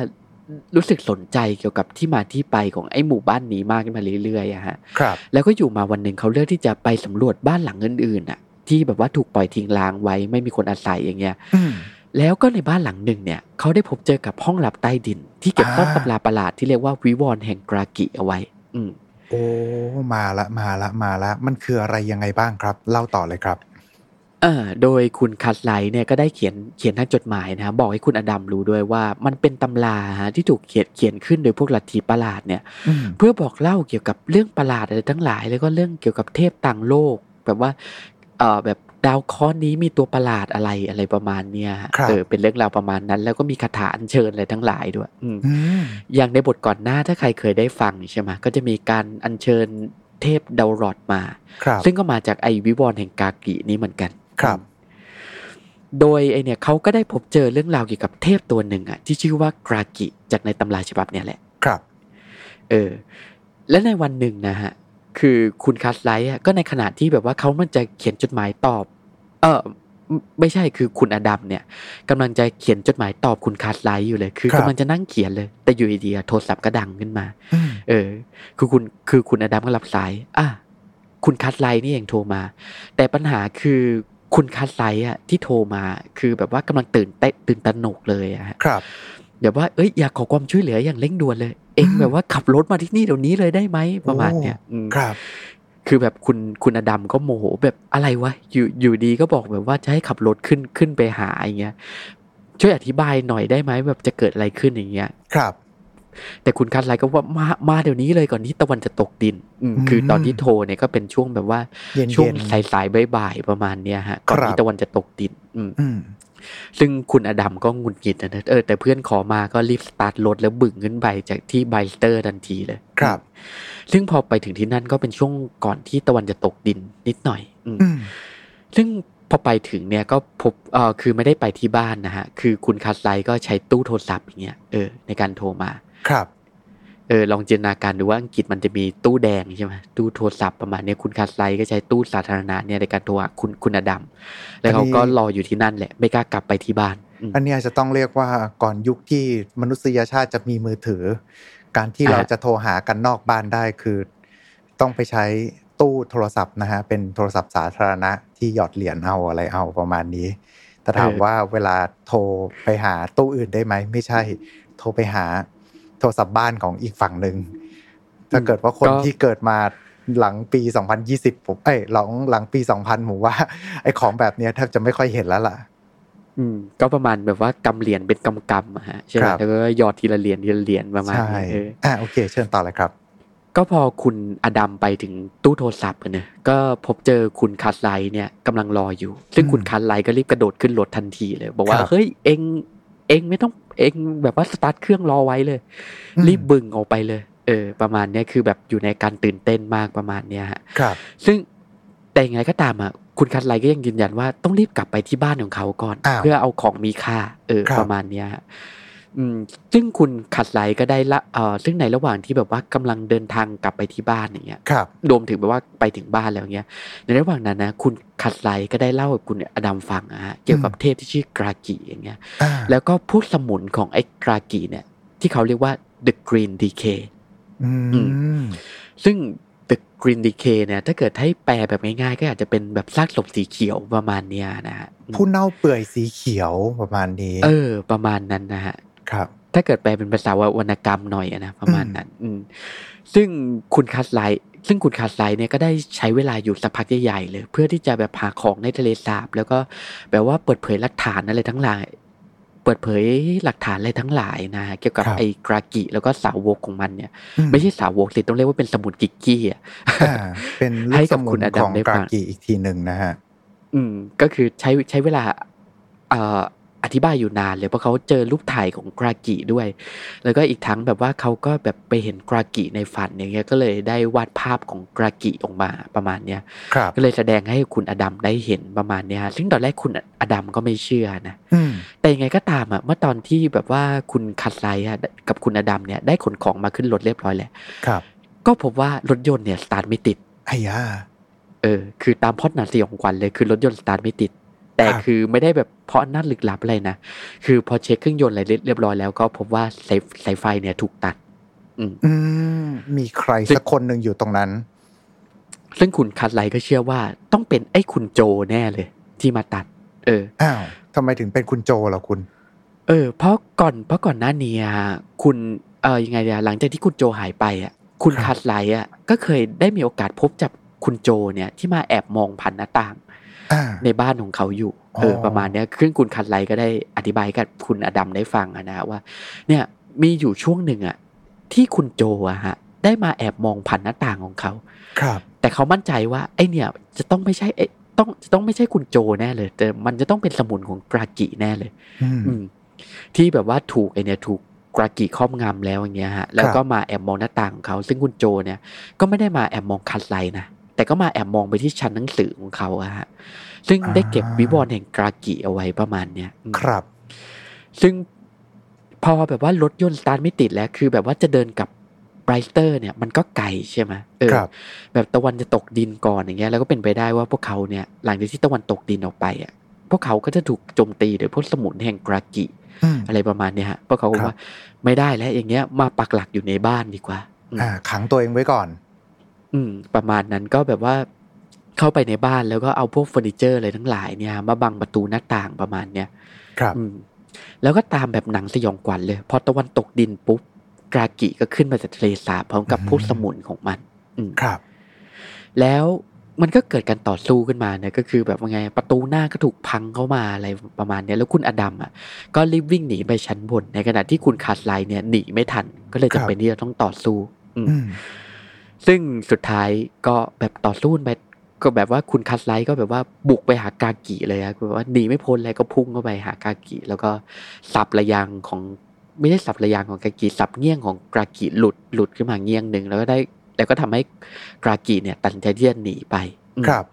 รู้สึกสนใจเกี่ยวกับที่มาที่ไปของไอ้หมู่บ้านนี้มากขึ้นมาเรื่อยๆอะฮะ ครับ แล้วก็อยู่มาวันหนึ่งเขาเลือกที่จะไปสำรวจบ้านหลังอื่นๆน่ะ ที่แบบว่าถูกปล่อยทิ้งร้างไว้ไม่มีคนอาศัยอย่างเงี้ยอืม แล้วก็ในบ้านหลังหนึ่งเนี่ยเขาได้พบเจอกับห้องลับใต้ดิน ที่เก็บซ่อนอ่าตำราประหลาดที่เรียกว่าวิวรณ์แห่งกรากิเอาไว้ อืมโอ้มาละมาละมาละ มันคืออะไรยังไงบ้างครับ เล่าต่อเลยครับเออโดยคุณคัสไลท์เนี่ยก็ได้เขียนเขียนทางจดหมายนะฮะบอกให้คุณอดัมรู้ด้วยว่า มันเป็นตำราฮะที่ถูกเขียนเขียนขึ้นโดยพวกลัทธิประหลาดเนี่ยอืมเพื่อบอกเล่าเกี่ยวกับเรื่องประหลาดอะไรทั้งหลาย แล้วก็เรื่องเกี่ยวกับเทพต่างโลก แบบว่าเออแบบ ดาวเคราะห์นี้มีตัวประหลาดอะไรอะไรประมาณเนี้ยฮะครับเออเป็นเรื่องราวประมาณนั้น แล้วก็มีคาถาอัญเชิญอะไรทั้งหลายด้วย อืมอืมอย่างในบทก่อนหน้าถ้าใครเคยได้ฟังใช่ไหมก็จะมีการอัญเชิญเทพดาวรอดมาครับซึ่งก็มาจากไอวิวรณ์แห่งกากินี้เหมือนกันครับ โดยไอเนี่ยเขาก็ได้พบเจอเรื่องราวเกี่ยวกับเทพตัวหนึ่งอะที่ชื่อว่ากรากิจากในตำราฉบับเนี่ยแหละ ครับ เออ และในวันหนึ่งนะฮะ คือคุณคาร์ทไรท์อะก็ในขณะที่แบบว่าเขามันจะเขียนจดหมายตอบ เออไม่ไม่ใช่คือคุณอดัมเนี่ยกำลังจะเขียนจดหมายตอบคุณคาร์ทไรท์อยู่เลย คือครับกำลังจะนั่งเขียนเลย แต่อยู่ดีๆโทรศัพท์ก็ดังขึ้นมาอืมเออ คือคุณคือคุณอดัมก็รับสาย อะคุณคาร์ทไรท์นี่เองโทรมา แต่ปัญหาคือคุณคาร์ทไรท์อะที่โทรมา คือแบบว่ากำลังตื่นเต้นตื่นตระหนกเลยอะฮะครับแบบว่าเอ้ยอยากขอความช่วยเหลืออย่างเร่งด่วนเลยเองอืมแบบว่าขับรถมาที่นี่เดี๋ยวนี้เลยได้ไหมประมาณเนี้ยอืมครับ คือแบบคุณคุณอดัมก็โมโหแบบอะไรวะอยู่อยู่ดีก็บอกแบบว่าจะให้ขับรถขึ้นขึ้นไปหาอย่างเงี้ยช่วยอธิบายหน่อยได้ไหมแบบจะเกิดอะไรขึ้นอย่างเงี้ยครับ แต่คุณคัสไลก็ว่ามามาเดี๋ยวนี้เลยก่อนที่ตะวันจะตกดิน อืมอืมคือตอนที่โทรเนี่ยก็เป็นช่วงแบบว่าเย็นๆช่วงสายสายๆบ่ายๆประมาณเนี้ยฮะก่อนครับที่ตะวันจะตกดิน อืมอืม ซึ่งคุณอดัมก็หงุดหงิดนะเออแต่เพื่อนขอมาก็รีบสตาร์ทรถแล้วบึ่งขึ้นไปจากที่ไบรเชสเตอร์ทันทีเลย ครับ ซึ่งพอไปถึงที่นั่นก็เป็นช่วงก่อนที่ตะวันจะตกดินนิดหน่อย อืมอืมซึ่งพอไปถึงเนี่ยก็พบเออคือไม่ได้ไปที่บ้านนะฮะ คือคุณคาร์ทไรท์ก็ใช้ตู้โทรศัพท์อย่างเงี้ยเออในการโทรมา ครับ เออลองจินตนาการดูว่าอังกฤษมันจะมีตู้แดงใช่ไหมตู้โทรศัพท์ประมาณเนี้ยคุณคาร์ทไรท์ก็ใช้ตู้สาธารณะเนี่ยในการโทรหาคุณคุณอดัมแล้วเขาก็รออยู่ที่นั่นแหละ ไม่กล้ากลับไปที่บ้านอืมอันเนี้ยจะต้องเรียกว่าก่อนยุคที่มนุษยชาติจะมีมือถือ การที่อ่าเราจะโทรหากันนอกบ้านได้คือ ต้องไปใช้ตู้โทรศัพท์นะฮะเป็นโทรศัพท์สาธารณะที่หยอดเหรียญเอาอะไรเอาประมาณนี้แต่ถามว่าเวลาโทรไปหาตู้อื่นได้ไหมไม่ใช่ โทรไปหา โทรศัพท์บ้านของอีกฝั่งหนึ่งถ้าเกิดว่าคนที่เกิดมาหลังปี 2020 ผมเอ้ยหลังหลังปี 2000ผมว่า ไอ้ของแบบเนี้ยแทบจะไม่ค่อยเห็นแล้วล่ะ อืม ก็ประมาณแบบว่ากำเหรียญเป็นกำกำๆอะฮะใช่ไหมครับแล้วก็หยอดทีละเหรียญทีละเหรียญประมาณใช่นี้เอออ่าโอเค เชิญต่อเลยครับ ก็พอคุณอดัมไปถึงตู้โทรศัพท์อะเนี่ยก็พบเจอคุณคัสไลเนี่ยกำลังรออยู่ ซึ่งคุณอืมคัสไลก็รีบกระโดดขึ้นรถทันทีเลย บอกว่าครับเฮ้ยเองเองไม่ต้อง เองแบบว่าสตาร์ทเครื่องรอไว้เลยอืมรีบบึงออกไปเลย เออ ประมาณเนี้ยคือแบบอยู่ในการตื่นเต้นมากประมาณเนี้ยฮะครับ ซึ่งแต่ยังไงก็ตามอะคุณคัสไลก็ยังยืนยันว่าต้องรีบกลับไปที่บ้านของเขาก่อนอ้าวเพื่อเอาของมีค่า เออครับประมาณเนี้ยฮะอืม ซึ่งคุณคัสไลก็ได้ละเออซึ่งในระหว่างที่แบบว่ากำลังเดินทางกลับไปที่บ้านอย่างเงี้ยครับรวมถึงแบบว่าไปถึงบ้านแล้วเงี้ย ในระหว่างนั้นนะคุณคัสไลก็ได้เล่ากับคุณอดัมฟังอะฮะเกี่ยวกับเทพที่ชื่อกรากีอย่างเงี้ยอ่าแล้วก็พวกสมุนของไอ้กรากีเนี่ย ที่เขาเรียกว่า the green decay อืมซึ่ง the green decay เนี่ยถ้าเกิดให้แปลแบบง่ายๆ ก็อาจจะเป็นแบบซากศพสีเขียวประมาณเนี้ยนะฮะผู้เน่าเปื่อยสีเขียวประมาณนี้ เออ ประมาณนั้นนะฮะ ครับ ถ้าเกิดแปลเป็นภาษาวรรณกรรมหน่อยอะนะประมาณนั้น อืมซึ่งคุณคาร์ทไรท์ซึ่งคุณคาร์ทไรท์เนี่ยก็ได้ใช้เวลาอยู่สักพักใหญ่ๆเลย เพื่อที่จะแบบหาของในทะเลสาบ แล้วก็แบบว่าเปิดเผยหลักฐานอะไรทั้งหลาย เปิดเผยหลักฐานอะไรทั้งหลายนะฮะเกี่ยวกับครับไอ้กรากิแล้วก็สาวกของมันเนี่ยอืไม่ใช่สาวกสิต้องเรียกว่าเป็นสมุนกิกกี้อะอ่าเป็นลูให้กสกับมุคุนณอดัขมองได้กฟัรางกีอีกทีหนึ่งนะฮะอืม ก็คือใช้ใช้เวลา เอ่อ อธิบายอยู่นานเลยเพราะเขาเจอรูปถ่ายของกรากิด้วย แล้วก็อีกทั้งแบบว่าเขาก็แบบไปเห็นกรากิในฝันอย่างเงี้ยก็เลยได้วาดภาพของกรากิออกมาประมาณเนี้ยครับก็เลยแสดงให้คุณอดัมได้เห็นประมาณเนี้ยฮะซึ่งตอนแรกคุณอดัมก็ไม่เชื่อนะอืมแต่ยังไงก็ตามอะเมื่อตอนที่แบบว่าคุณคัสไลอะกับคุณอดัมเนี่ยได้ขนของมาขึ้นรถเรียบร้อยแล้วครับก็พบว่ารถยนต์เนี่ยสตาร์ทไม่ติดไอ้ยาเออคือตามพล็อดหนาสยองขวัญเลยคือรถยนต์สตาร์ทไม่ติด แต่ครับคือไม่ได้แบบเพราะนั่นลึกลับอะไรนะ คือพอเช็คเครื่องยนต์อะไรเรียบร้อยแล้วก็พบว่าสายสายไฟเนี่ยถูกตัดอืมอืมมีใครสักคนหนึ่งอยู่ตรงนั้น ซึ่งคุณคัดไลก็เชื่อว่า ต้องเป็นไอ้คุณโจแน่เลย ที่มาตัด เอออ้าวทำไมถึงเป็นคุณโจล่ะคุณ เออ เพราะก่อนเพราะก่อนหน้านี้อะคุณเออยังไงเนี่ยหลังจากที่คุณโจหายไปอะ คุณครับคัดไลอะ ก็เคยได้มีโอกาสพบจับคุณโจเนี่ยที่มาแอบมองผ่านหน้าต่างอ่า ในบ้านของเขาอยู่เอออ๋อประมาณเนี้ยซึ่งคุณคันไลก็ได้อธิบายกับคุณอดัมได้ฟังอะนะว่า เนี่ยมีอยู่ช่วงหนึ่งอะที่คุณโจอะฮะ ได้มาแอบมองผ่านหน้าต่างของเขา ครับ แต่เขามั่นใจว่าไอเนี่ย จะต้องไม่ใช่ไอต้องจะต้องไม่ใช่คุณโจแน่เลย แต่มันจะต้องเป็นสมุนของกรากิแน่เลย อืมอืมที่แบบว่าถูกไอเนี่ยถูกกรากิครอบงำแล้วอย่างเงี้ยฮะแล้วก็มาแอบมองหน้าต่างของเขา ซึ่งคุณโจเนี่ย ก็ไม่ได้มาแอบมองคันไลนะ แต่ก็มาแอบมองไปที่ชั้นหนังสือของเขาอะฮะซึ่งได้เก็บวิวรณ์แห่งกรากิเอาไว้ประมาณเนี้ยอืมครับ ซึ่งพอแบบว่ารถยนต์สตาร์ทไม่ติดแล้ว คือแบบว่าจะเดินกลับไปไบรเชสเตอร์เนี่ยมันก็ไกลใช่ไหมเออครับแบบตะวันจะตกดินก่อนอย่างเงี้ยแล้วก็เป็นไปได้ว่าพวกเขาเนี่ย หลังจากที่ตะวันตกดินออกไปอะพวกเขาก็จะถูกโจมตีโดยพวกสมุนแห่งกลากิอืมอะไรประมาณเนี้ยฮะพวกเขาก็ครับว่าไม่ได้แล้วอย่างเงี้ยมาปักหลักอยู่ในบ้านดีกว่าอืมอ่าขังตัวเองไว้ก่อน อืม ประมาณนั้นก็แบบว่าเข้าไปในบ้านแล้วก็เอาพวกเฟอร์นิเจอร์อะไรทั้งหลายเนี่ยมาบังประตูหน้าต่างประมาณเนี้ยครับอืมแล้วก็ตามแบบหนังสยองขวัญเลย พอตะวันตกดินปุ๊บกรากิก็ขึ้นมาจากทะเลสาบพร้อมกับอืมพวกสมุนของมัน อืมครับ แล้วมันก็เกิดการต่อสู้ขึ้นมาเนี่ยก็คือแบบว่าไงประตูหน้าก็ถูกพังเข้ามาอะไรประมาณเนี้ยแล้วคุณอดัมอะก็รีบวิ่งหนีไปชั้นบน ในขณะที่คุณคาสไลเนี่ยหนีไม่ทัน ก็เลยครัจำบเป็นที่จะต้องต่อสู้ อืมอืม ซึ่งสุดท้ายก็แบบต่อสู้ไปก็แบบว่าคุณคัสไลท์ก็แบบว่าบุกไปหากากิเลยอะคือแบบว่าหนีไม่พ้นเลยก็พุ่งเข้าไปหากากิ แล้วก็สับระยางของไม่ใช่สับระยางของกากิสับเงี้ยงของกากิหลุดหลุดขึ้นมาเงี้ยงหนึ่งแล้วก็ได้ แล้วก็ทำให้กากิเนี่ย ตัดสินใจที่จะหนีไปอืมครับ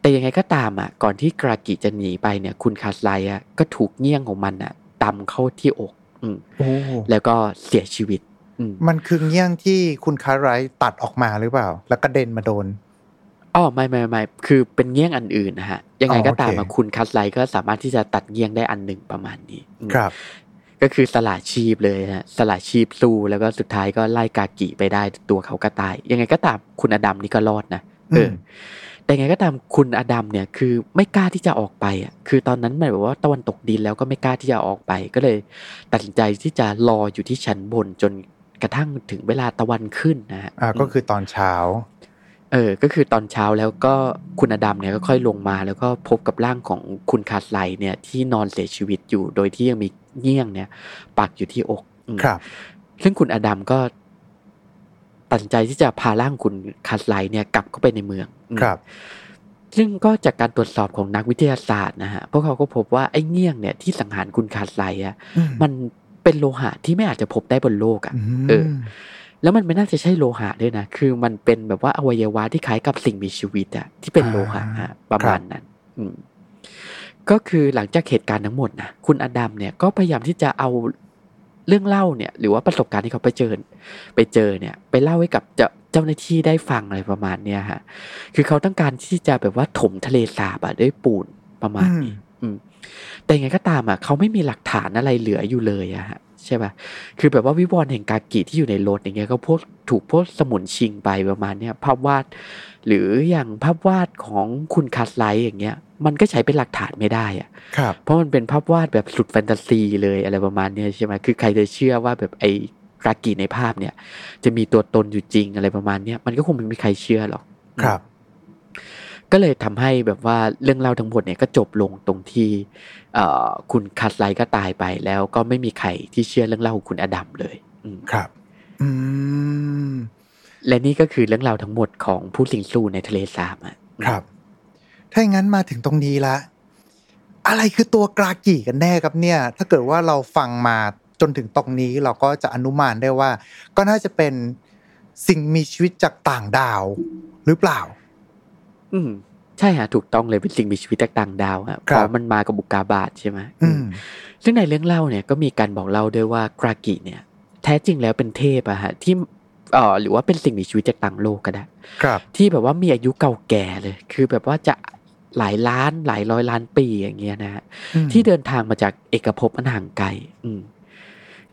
แต่ยังไงก็ตามอะ ก่อนที่กากิจะหนีไปเนี่ย คุณคัสไลท์อะก็ถูกเงี้ยงของมันอะตำเข้าที่อก อืมโอ้แล้วก็เสียชีวิตอื มมันคือเงี้ยงที่คุณคาไรท์ตัดออกมาหรือเปล่า แล้วก็เด็นมาโดนอ๋อไม่ไม่ไม่คือเป็นเงี้ยงอันอื่นนะฮะ ยังไงอ๋อก็ตามโอเคอะคุณคัสไลท์ก็สามารถที่จะตัดเงี้ยงได้อันหนึ่งประมาณนี้อืมครับ ก็คือสละชีพเลยฮะสละชีพสู้แล้วก็สุดท้ายก็ไล่กากิไปได้ตัวเขาก็ตาย ยังไงก็ตามคุณอดัมนี่ก็รอดนะเอออมแต่ยังไงก็ตามคุณอดัมเนี่ยคือไม่กล้าที่จะออกไปอะคือตอนนั้นหมายว่าตะวันตกดินแล้วก็ไม่กล้าที่จะออกไป ก็เลย ตัดสินใจที่จะรออยู่ที่ชั้นบนจน กระทั่งถึงเวลาตะวันขึ้นนะฮะอ่าก็คือตอนเช้า เออ ก็คือตอนเช้าแล้วก็คุณอดัมเนี่ยก็ค่อยลงมาแล้วก็พบกับร่างของคุณคาสไลเนี่ยที่นอนเสียชีวิตอยู่ โดยที่ยังมีเงี้ยงเนี่ย ปักอยู่ที่อกอืมครับ ซึ่งคุณอดัมก็ตัดสินใจที่จะพาร่างคุณคาสไลเนี่ยกลับเข้าไปในเมืองอืมครับซึ่งก็จากการตรวจสอบของนักวิทยาศาสตร์นะฮะ พวกเขาก็พบว่าไอ้เงี้ยงเนี่ยที่สังหารคุณคาสไลอะอืมมัน เป็นโลหะที่ไม่อาจจะพบได้บนโลกอะมเออ แล้วมันไม่น่าจะใช่โลหะด้วยนะ คือมันเป็นแบบว่าอวัยวะที่คล้ายกับสิ่งมีชีวิตอะที่เป็นโลหะฮะประมาณนั้น อืมก็คือหลังจากเหตุการณ์ทั้งหมดนะคุณอดัมเนี่ยก็พยายามที่จะเอาเรื่องเล่าเนี่ย หรือว่าประสบการณ์ที่เขาไปเจอไปเจอเนี่ย ไปเล่าให้กับเจ้าเจ้าหน้าที่ได้ฟังอะไรประมาณเนี้ยฮะ คือเขาต้องการที่จะแบบว่าถมทะเลสาบอะด้วยปูนประมาณนี้อืม แต่ยังไงก็ตามอะเขาไม่มีหลักฐานอะไรเหลืออยู่เลยอะฮะใช่ป่ะคือแบบว่าวิวรณ์แห่งกากิที่อยู่ในรถอย่างเงี้ยก็พวกถูกพวกสมุนชิงไปประมาณเนี้ยภาพวาด หรืออย่างภาพวาดของคุณคาสไลท์อย่างเงี้ย มันก็ใช้เป็นหลักฐานไม่ได้อะครับเพราะมันเป็นภาพวาดแบบสุดแฟนตาซีเลยอะไรประมาณเนี้ยใช่ไหมคือใครจะเชื่อว่าแบบไอ้กากิในภาพเนี่ย จะมีตัวตนอยู่จริงอะไรประมาณเนี้ยมันก็คงไม่มีใครเชื่อหรอกครับ ก็เลยทำให้แบบว่าเรื่องเล่าทั้งหมดเนี่ยก็จบลงตรงที่เอ่อคุณคัสไลก็ตายไปแล้วก็ไม่มีใครที่เชื่อเรื่องเล่าของคุณอดัมเลยอืมครับ อืมและนี่ก็คือเรื่องราวทั้งหมดของผู้สิงสู่ในทะเลสาบอะครับ ถ้าอย่างนั้นมาถึงตรงนี้ละ อะไรคือตัวกรากิกันแน่ครับเนี่ย ถ้าเกิดว่าเราฟังมาจนถึงตรงนี้เราก็จะอนุมานได้ว่า ก็น่าจะเป็นสิ่งมีชีวิตจากต่างดาวหรือเปล่า อืมใช่ฮะถูกต้องเลยเป็นสิ่งมีชีวิตจากต่างดาวฮะเพครับราะมันมากับบุกกาบาตใช่ไหมอืมซึ่งในเรื่องเล่าเนี่ยก็มีการบอกเล่าด้วยว่ากรากิเนี่ย แท้จริงแล้วเป็นเทพอะฮะที่เอ่อหรือว่าเป็นสิ่งมีชีวิตจากต่างโลกก็ได้ครับที่แบบว่ามีอายุเก่าแก่เลย คือแบบว่าจะหลายล้านหลายร้อยล้านปีอย่างเงี้ยนะฮะอืมที่เดินทางมาจากเอกภพอันห่างไกลอืม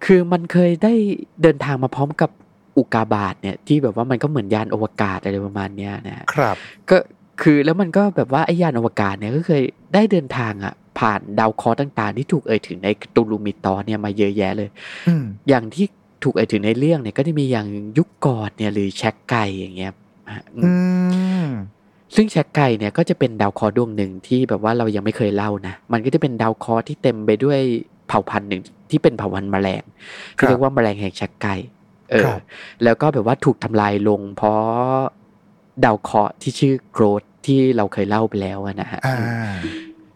คือมันเคยได้เดินทางมาพร้อมกับอุกกาบาตเนี่ยที่แบบว่ามันก็เหมือนยานอวกาศอะไรประมาณเนี้ยนะฮะครับ ก็ คือแล้วมันก็แบบว่าไอ้ยานอวกาศเนี่ยก็เคยได้เดินทางอะผ่านดาวเคราะห์ต่างๆ ที่ถูกเอ่ยถึงในตูลูมิตอเนี่ยมาเยอะแยะเลยอืมอย่างที่ถูกเอ่ยถึงในเรื่องเนี่ยก็จะมีอย่างยุคก่อนเนี่ยหรือแช็กไก่อย่างเงี้ยฮะอืมอืมซึ่งแช็กไก่เนี่ยก็จะเป็นดาวเคราะห์ดวงหนึ่งที่แบบว่าเรายังไม่เคยเล่านะมันก็จะเป็นดาวเคราะห์ที่เต็มไปด้วยเผ่าพันธุ์หนึ่งที่เป็นเผ่าพันธุ์แมลงครัที่บเรียกว่าแมลงแห่งแช็กไก่เอคอรับแล้วก็แบบว่าถูกทำลายลง เพราะดาวเคราะห์ที่ชื่อโกรธ ที่เราเคยเล่าไปแล้วอะนะฮะอ่า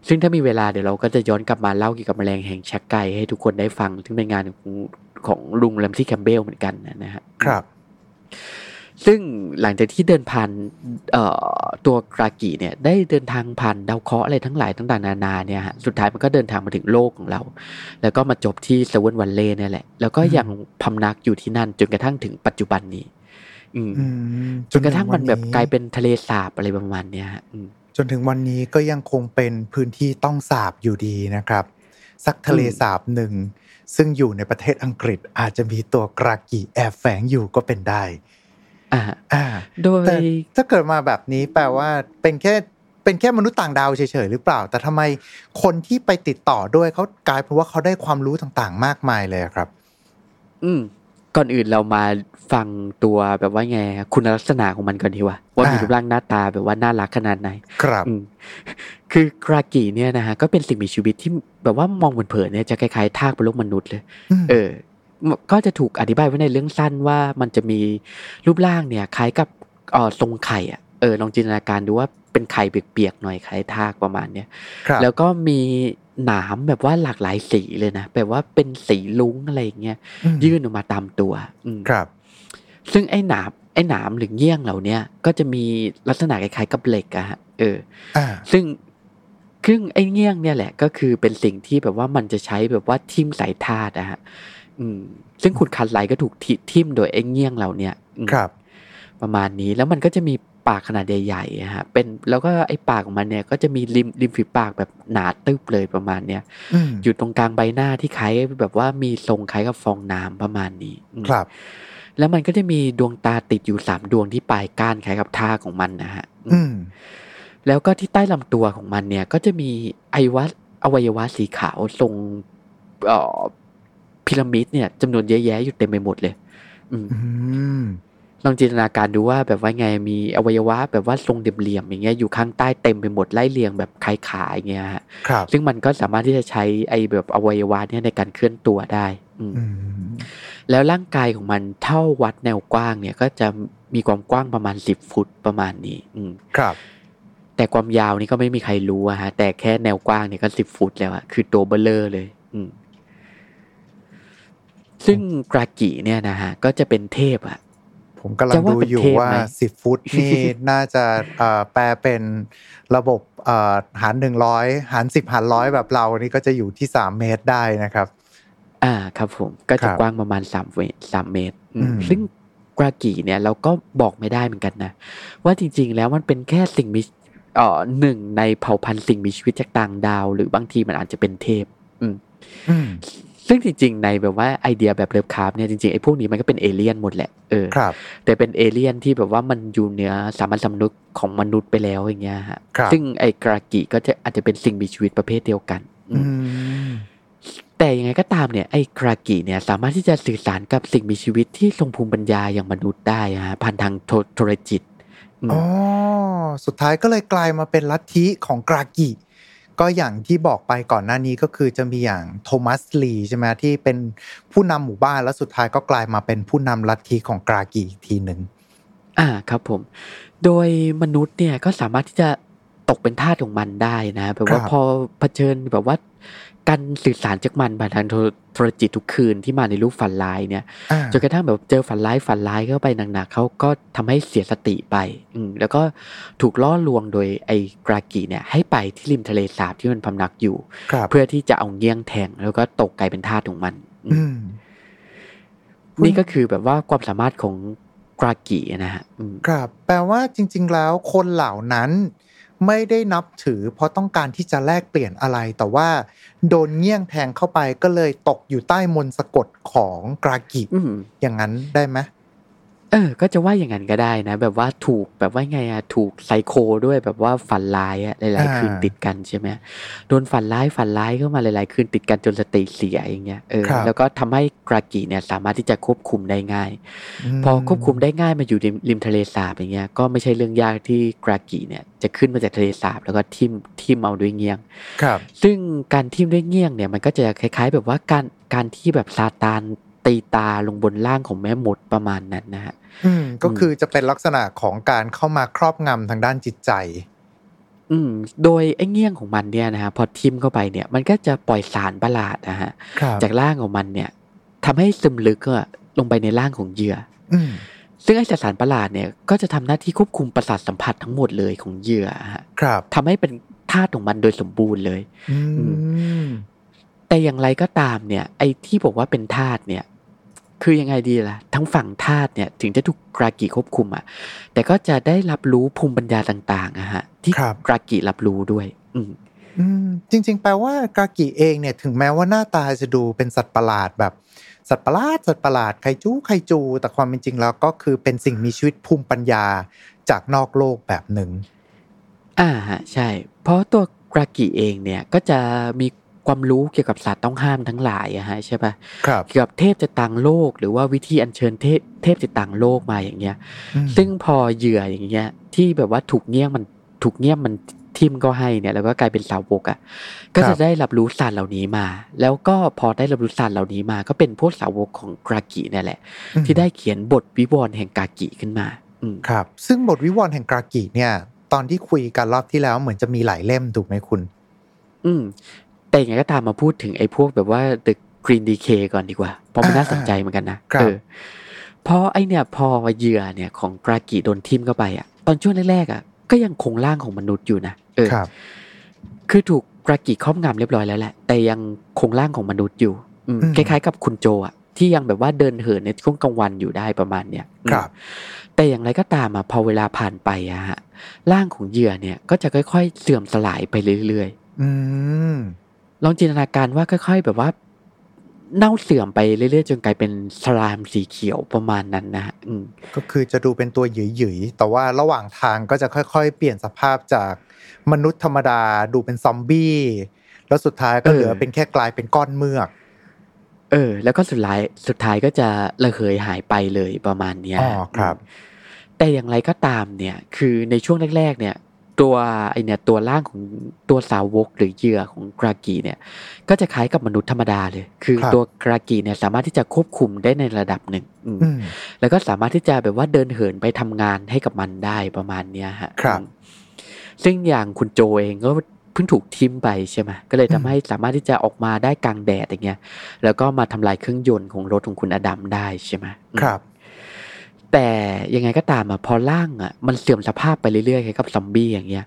ซึ่งถ้ามีเวลาเดี๋ยวเราก็จะย้อนกลับมาเล่าเกี่ยวกับแมลงแห่งแช็กไก่ให้ทุกคนได้ฟัง ซึ่งเป็นงานของของลุงแลมซี่แคมเบลเหมือนกันนะฮะครับ ซึ่งหลังจากที่เดินผ่านเอ่อตัวกรากิเนี่ย ได้เดินทางผ่านดาวเคราะห์อะไรทั้งหลายต่างๆนานาเนี่ยฮะสุดท้ายมันก็เดินทางมาถึงโลกของเรา แล้วก็มาจบที่เซเว่นวันเล่เนี่ยแหละ แล้วก็ยังพำนักอยู่ที่นั่นจนกระทั่งถึงปัจจุบันนี้ อืมอืมจนกระทั่งมันแบบถึกลายเป็นทะเลสาบอะไรประมาณเนี้ยฮะอืมจนถึงวันนี้ก็ยังคงเป็นพื้นที่ต้องสาบอยู่ดีนะครับ สักทะเลสาบหนึ่ง ซึ่งอยู่ในประเทศอังกฤษอาจจะมีตัวกรากิแอบแฝงอยู่ก็เป็นได้อ่าอ่าโดยแต่ถ้าเกิดมาแบบนี้แปลว่าเป็นแค่เป็นแค่มนุษย์ต่างดาวเฉยๆ หรือเปล่า แต่ทำไมคนที่ไปติดต่อด้วยเขากลายเป็นว่าเขาได้ความรู้ต่างๆ มากมายเลยอะครับ อืม ก่อนอื่นเรามาฟังตัวแบบว่าไงคุณลักษณะของมันก่อนดีกว่าว่ามีอ่ารูปร่างหน้าตาแบบว่าน่ารักขนาดไหน ครับอืมคือกรากิเนี่ยนะฮะก็เป็นสิ่งมีชีวิตที่แบบว่ามองเผินๆเนี่ยจะคล้ายๆทากบนโลกมนุษย์เลยมเออ ก็จะถูกอธิบายไว้ในเรื่องสั้นว่ามันจะมีรูปร่างเนี่ย คล้ายกับเออทรงไข่อะเออลองจินตนาการดูว่าเป็นไข่เปียกๆหน่อยคล้ายทากประมาณเนี้ยครับแล้วก็มีหนามแบบว่าหลากหลายสีเลยนะแบบว่าเป็นสีลุ้งอะไรอย่างเงี้ยอืมยื่นออกมาตามตัว อืมครับ ซึ่งไอ้หนามไอ้หนามหรือเงี้ยงเหล่าเนี้ยก็จะมีลักษณะคล้ายๆกับเหล็กอะฮะเอออ่าซึ่งซึ่งไอ้เงี้ยงเนี่ยแหละ ก็คือเป็นสิ่งที่แบบว่ามันจะใช้แบบว่าทิ่มสายธาตุอะฮะอืม ซึ่งขุดคันไลก็ถูกทิทิ่มโดยไอ้เงี้ยงเหล่าเนี้ยอืมครับ ประมาณนี้แล้วมันก็จะมี ปากขนาดใหญ่ๆอะฮะเป็นแล้วก็ไอ้ปากของมันเนี่ยก็จะมีริมริมฝีปากแบบหนาตึบเลยประมาณเนี้ยอืมอยู่ตรงกลางใบหน้าที่คล้ายแบบว่ามีทรงคล้ายกับฟองน้ำประมาณนี้อืมครับ แล้วมันก็จะมีดวงตาติดอยู่สามดวงที่ปลายก้านคล้ายกับท่าของมันนะฮะอืมอืมแล้วก็ที่ใต้ลำตัวของมันเนี่ย ก็จะมีไอวัตอวัยวะสีขาวทรงเอ่อพีระมิดเนี่ยจำนวนเยอะแยะอยู่เต็มไปหมดเลย อืมอืม ลองจินตนาการดูว่าแบบว่าไงมีอวัยวะแบบว่าทรงเหลี่ยมๆอย่างเงี้ยอยู่ข้างใต้เต็มไปหมดไล่เรียงแบบคล้ายขาอย่างเงี้ยฮะครับซึ่งมันก็สามารถที่จะใช้ไอแบบอวัยวะเนี่ยในการเคลื่อนตัวได้อืมอืมแล้วร่างกายของมันเท่าวัดแนวกว้างเนี่ยก็จะมีความกว้างประมาณสิบฟุตประมาณนี้ อืมครับ แต่ความยาวนี่ก็ไม่มีใครรู้อะฮะ แต่แค่แนวกว้างเนี่ยก็สิบฟุตแล้วอะคือตัวเบลเลอร์เลย อืมซึ่งกรากิเนี่ยนะฮะ ก็จะเป็นเทพอะ ผมกำลังจะว่าดูเป็นอยู่เทพว่าไหมสิบฟุตนี่น่าจะเอ่อแปลเป็นระบบเอ่อหารหนึ่งร้อยหารสิบหารร้อยแบบเรานี่ก็จะอยู่ที่สามเมตรได้นะครับ อ่าครับผมก็คจะรับกว้างประมาณสามเมตรสามเมตรอืมอืมซึ่งกลากิเนี่ยเราก็บอกไม่ได้เหมือนกันนะ ว่าจริง ๆ แล้วมันเป็นแค่สิ่งมีเอ่อหนึ่งในเผ่าพันธุ์สิ่งมีชีวิตจากต่างดาว หรือบางทีมันอาจจะเป็นเทพ อืมอืม ซึ่งจริง ๆ ในแบบว่าไอเดียแบบเลิฟคราฟต์เนี่ยจริงๆไอ้พวกนี้มันก็เป็นเอเลี่ยนหมดแหละเออครับแต่เป็นเอเลี่ยนที่แบบว่ามันอยู่เหนือสามัญสำนึกของมนุษย์ไปแล้วอย่างเงี้ยฮะครับซึ่งไอ้กลากิก็จะอาจจะเป็นสิ่งมีชีวิตประเภทเดียวกันอือืมมแต่ยังไงก็ตามเนี่ยไอ้กลากิเนี่ยสามารถที่จะสื่อสารกับสิ่งมีชีวิตที่ทรงภูมิปัญญาอย่างมนุษย์ได้ฮะผ่านทางโทโทรจิตอืมอ๋อสุดท้ายก็เลยกลายมาเป็นลัทธิของกรากิ ก็อย่างที่บอกไปก่อนหน้านี้ก็คือจะมีอย่างโทมัสลีใช่ไหมที่เป็นผู้นำหมู่บ้านแล้วสุดท้ายก็กลายมาเป็นผู้นำลัทธิของกรากิอีกทีหนึ่งอ่าครับผม โดยมนุษย์เนี่ยก็สามารถที่จะตกเป็นทาสของมันได้นะแบบว่าครับพอเผชิญแบบว่า การสื่อสารจากมันผ่านทางโทรโทรจิตทุกคืนที่มาในรูปฝันร้ายเนี่ยอ่าจนกระทั่งแบบเจอฝันร้ายฝันร้ายเข้าไปหนักๆเขาก็ทำให้เสียสติไป อืมแล้วก็ถูกล่อลวงโดยไอ้กรากีเนี่ย ให้ไปที่ริมทะเลสาบที่มันพำนักอยู่ครับเพื่อที่จะเอาเงี้ยงแทง แล้วก็ตกกลายเป็นทาสของมัน อืมอืมนี่ก็คือแบบว่าความสามารถของกรากีนะฮะอืมครับ แปลว่าจริง ๆ แล้วคนเหล่านั้น ไม่ได้นับถือ เพราะต้องการที่จะแลกเปลี่ยนอะไร แต่ว่าโดนเงี้่ยงแทงเข้าไปก็เลยตกอยู่ใต้มนต์สะกดของกรากิอืมอย่างนั้นได้ไหม เออ ก็จะว่าอย่างนั้นก็ได้นะ แบบว่าถูกแบบว่าไงอะถูกไซโคด้วยแบบว่าฝันร้ายอะหลายๆคืนติดกันใช่ไหมโดนฝันร้ายฝันร้ายเข้ามาหลายๆคืนติดกันจนสติเสียอย่างเงี้ยเออครับแล้วก็ทำให้กรากิเนี่ยสามารถที่จะควบคุมได้ง่ายมพอควบคุมได้ง่ายมาอยู่ริมริมทะเลสาบอย่างเงี้ยก็ไม่ใช่เรื่องยากที่กรากิเนี่ยจะขึ้นมาจากทะเลสาบแล้วก็ทิ่มทิ่มเอาด้วยเงี้ยงครับ ซึ่งการทิ่มด้วยเงี้ยงเนี่ยมันก็จะคล้าย ๆ แบบว่าการการที่แบบซาตาน ตีตาลงบนร่างของแม่มดประมาณนั้นนะฮะอืมก็คือจะเป็นลักษณะของการเข้ามาครอบงำทางด้านจิตใจ อืม โดยไอ้เงี้ยงของมันเนี่ยนะฮะพอทิ่มเข้าไปเนี่ย มันก็จะปล่อยสารประหลาดนะฮะครับจากร่างของมันเนี่ยทำให้ซึมลึกอะลงไปในร่างของเหยื่ออืมซึ่งไอสสารประหลาดเนี่ยก็จะทำหน้าที่ควบคุมประสาทสัมผัสทั้งหมดเลยของเหยื่อฮะครับทำให้เป็นธาตุของมันโดยสมบูรณ์เลย อืมแต่อย่างไรก็ตามเนี่ย ไอ้ที่บอกว่าเป็นธาตุเนี่ย คือยังไงดีล่ะ ทั้งฝั่งธาตุเนี่ยถึงจะถูกกรากิควบคุมอะ แต่ก็จะได้รับรู้ภูมิปัญญาต่างๆอะฮะที่ครับกรากิรับรู้ด้วยอืมอืมจริง ๆ แปลว่ากากิเองเนี่ยถึงแม้ว่าหน้าตาจะดูเป็นสัตว์ประหลาดแบบ สัตว์ประหลาดสัตว์ประหลาดไคจูไคจู แต่ความเป็นจริงแล้วก็คือเป็นสิ่งมีชีวิตภูมิปัญญาจากนอกโลกแบบหนึ่งอ่าฮะใช่ เพราะตัวกรากิเองเนี่ยก็จะมี ความรู้เกี่ยวกับสัตว์ต้องห้ามทั้งหลายอะฮะใช่ปะครับเกี่ยวกับเทพจะต่างโลก หรือว่าวิธีอัญเชิญเทพเทพจะต่างโลกมาอย่างเงี้ยอืมซึ่งพอเหยื่ออย่างเงี้ย ที่แบบว่าถูกเงี้ยงมันถูกเงี้ยงมันทิมก็ให้เนี่ยแล้วก็กลายเป็นสาวกอะ่ะก็จะได้รับรู้ศาสตร์เหล่านี้มา แล้วก็พอได้รับรู้ศาสตร์เหล่านี้มา ก็เป็นพวกสาวกของกรากิเนี่ยแหละอืมที่ได้เขียนบทวิวรณ์แห่งกากิขึ้นมาอืมครับ ซึ่งบทวิวรณ์แห่งกากิเนี่ย ตอนที่คุยกันรอบที่แล้วเหมือนจะมีหลายเล่มถูกไหมคุณ อืม แต่ยังไงก็ตามมาพูดถึงไอ้พวกแบบว่า The Green Decay ก่อนดีกว่า เพราะมันอ่าน่าสนใจเหมือนกันนะครับเออเพราะไอเนี่ยพอเหยื่อเนี่ยของกรากิโดนทิมเข้าไปอะ ตอนช่วงแรกๆอะก็ยังคงร่างของมนุษย์อยู่นะเออครับคือถูกกรากิครอบงำเรียบร้อยแล้วแหละ แต่ยังคงร่างของมนุษย์อยู่อืมอืมคล้ายๆ กับคุณโจอะที่ยังแบบว่าเดินเหินในช่วงกลางวันอยู่ได้ประมาณเนี้ยอืมครับ แต่อย่างไรก็ตามอะพอเวลาผ่านไปอะฮะร่างของเหยื่อเนี่ยก็จะค่อย ๆ เสื่อมสลายไปเรื่อยอืมๆ ลองจินตนาการว่าค่อย ๆ แบบว่าเน่าเสื่อมไปเรื่อยๆ จนกลายเป็นสลามสีเขียวประมาณนั้นนะฮะอืมก็คือจะดูเป็นตัวหยุยๆแต่ว่าระหว่างทางก็จะค่อยๆ เปลี่ยนสภาพจากมนุษย์ธรรมดาดูเป็นซอมบี้ แล้วสุดท้ายก็เหลือเป็นแค่กลายเป็นก้อนเมือกเออ แล้วก็สุดท้ายสุดท้ายก็จะระเหยหายไปเลยประมาณเนี้ยอ๋อครับอืมแต่อย่างไรก็ตามเนี่ย คือในช่วงแรกๆเนี่ย ตัวไอเนี่ยตัวร่างของตัวสาวกหรือเหยื่อของกรากีเนี่ย ก็จะคล้ายกับมนุษย์ธรรมดาเลย คือครับตัวกรากีเนี่ยสามารถที่จะควบคุมได้ในระดับหนึ่งอืมอืมแล้วก็สามารถที่จะแบบว่าเดินเหินไปทำงานให้กับมันได้ประมาณเนี้ยฮะครับอืมซึ่งอย่างคุณโจเองก็เพิ่งถูกทิมไปใช่ไหมก็เลยทำให้สามารถที่จะออกมาได้กลางแดดอย่างเงี้ย แล้วก็มาทำลายเครื่องยนต์ของรถของคุณอดัมได้ใช่ไหมอืมครับ แต่ยังไงก็ตามอะพอร่างอะมันเสื่อมสภาพไปเรื่อยๆคล้ายกับซอมบี้อย่างเงี้ย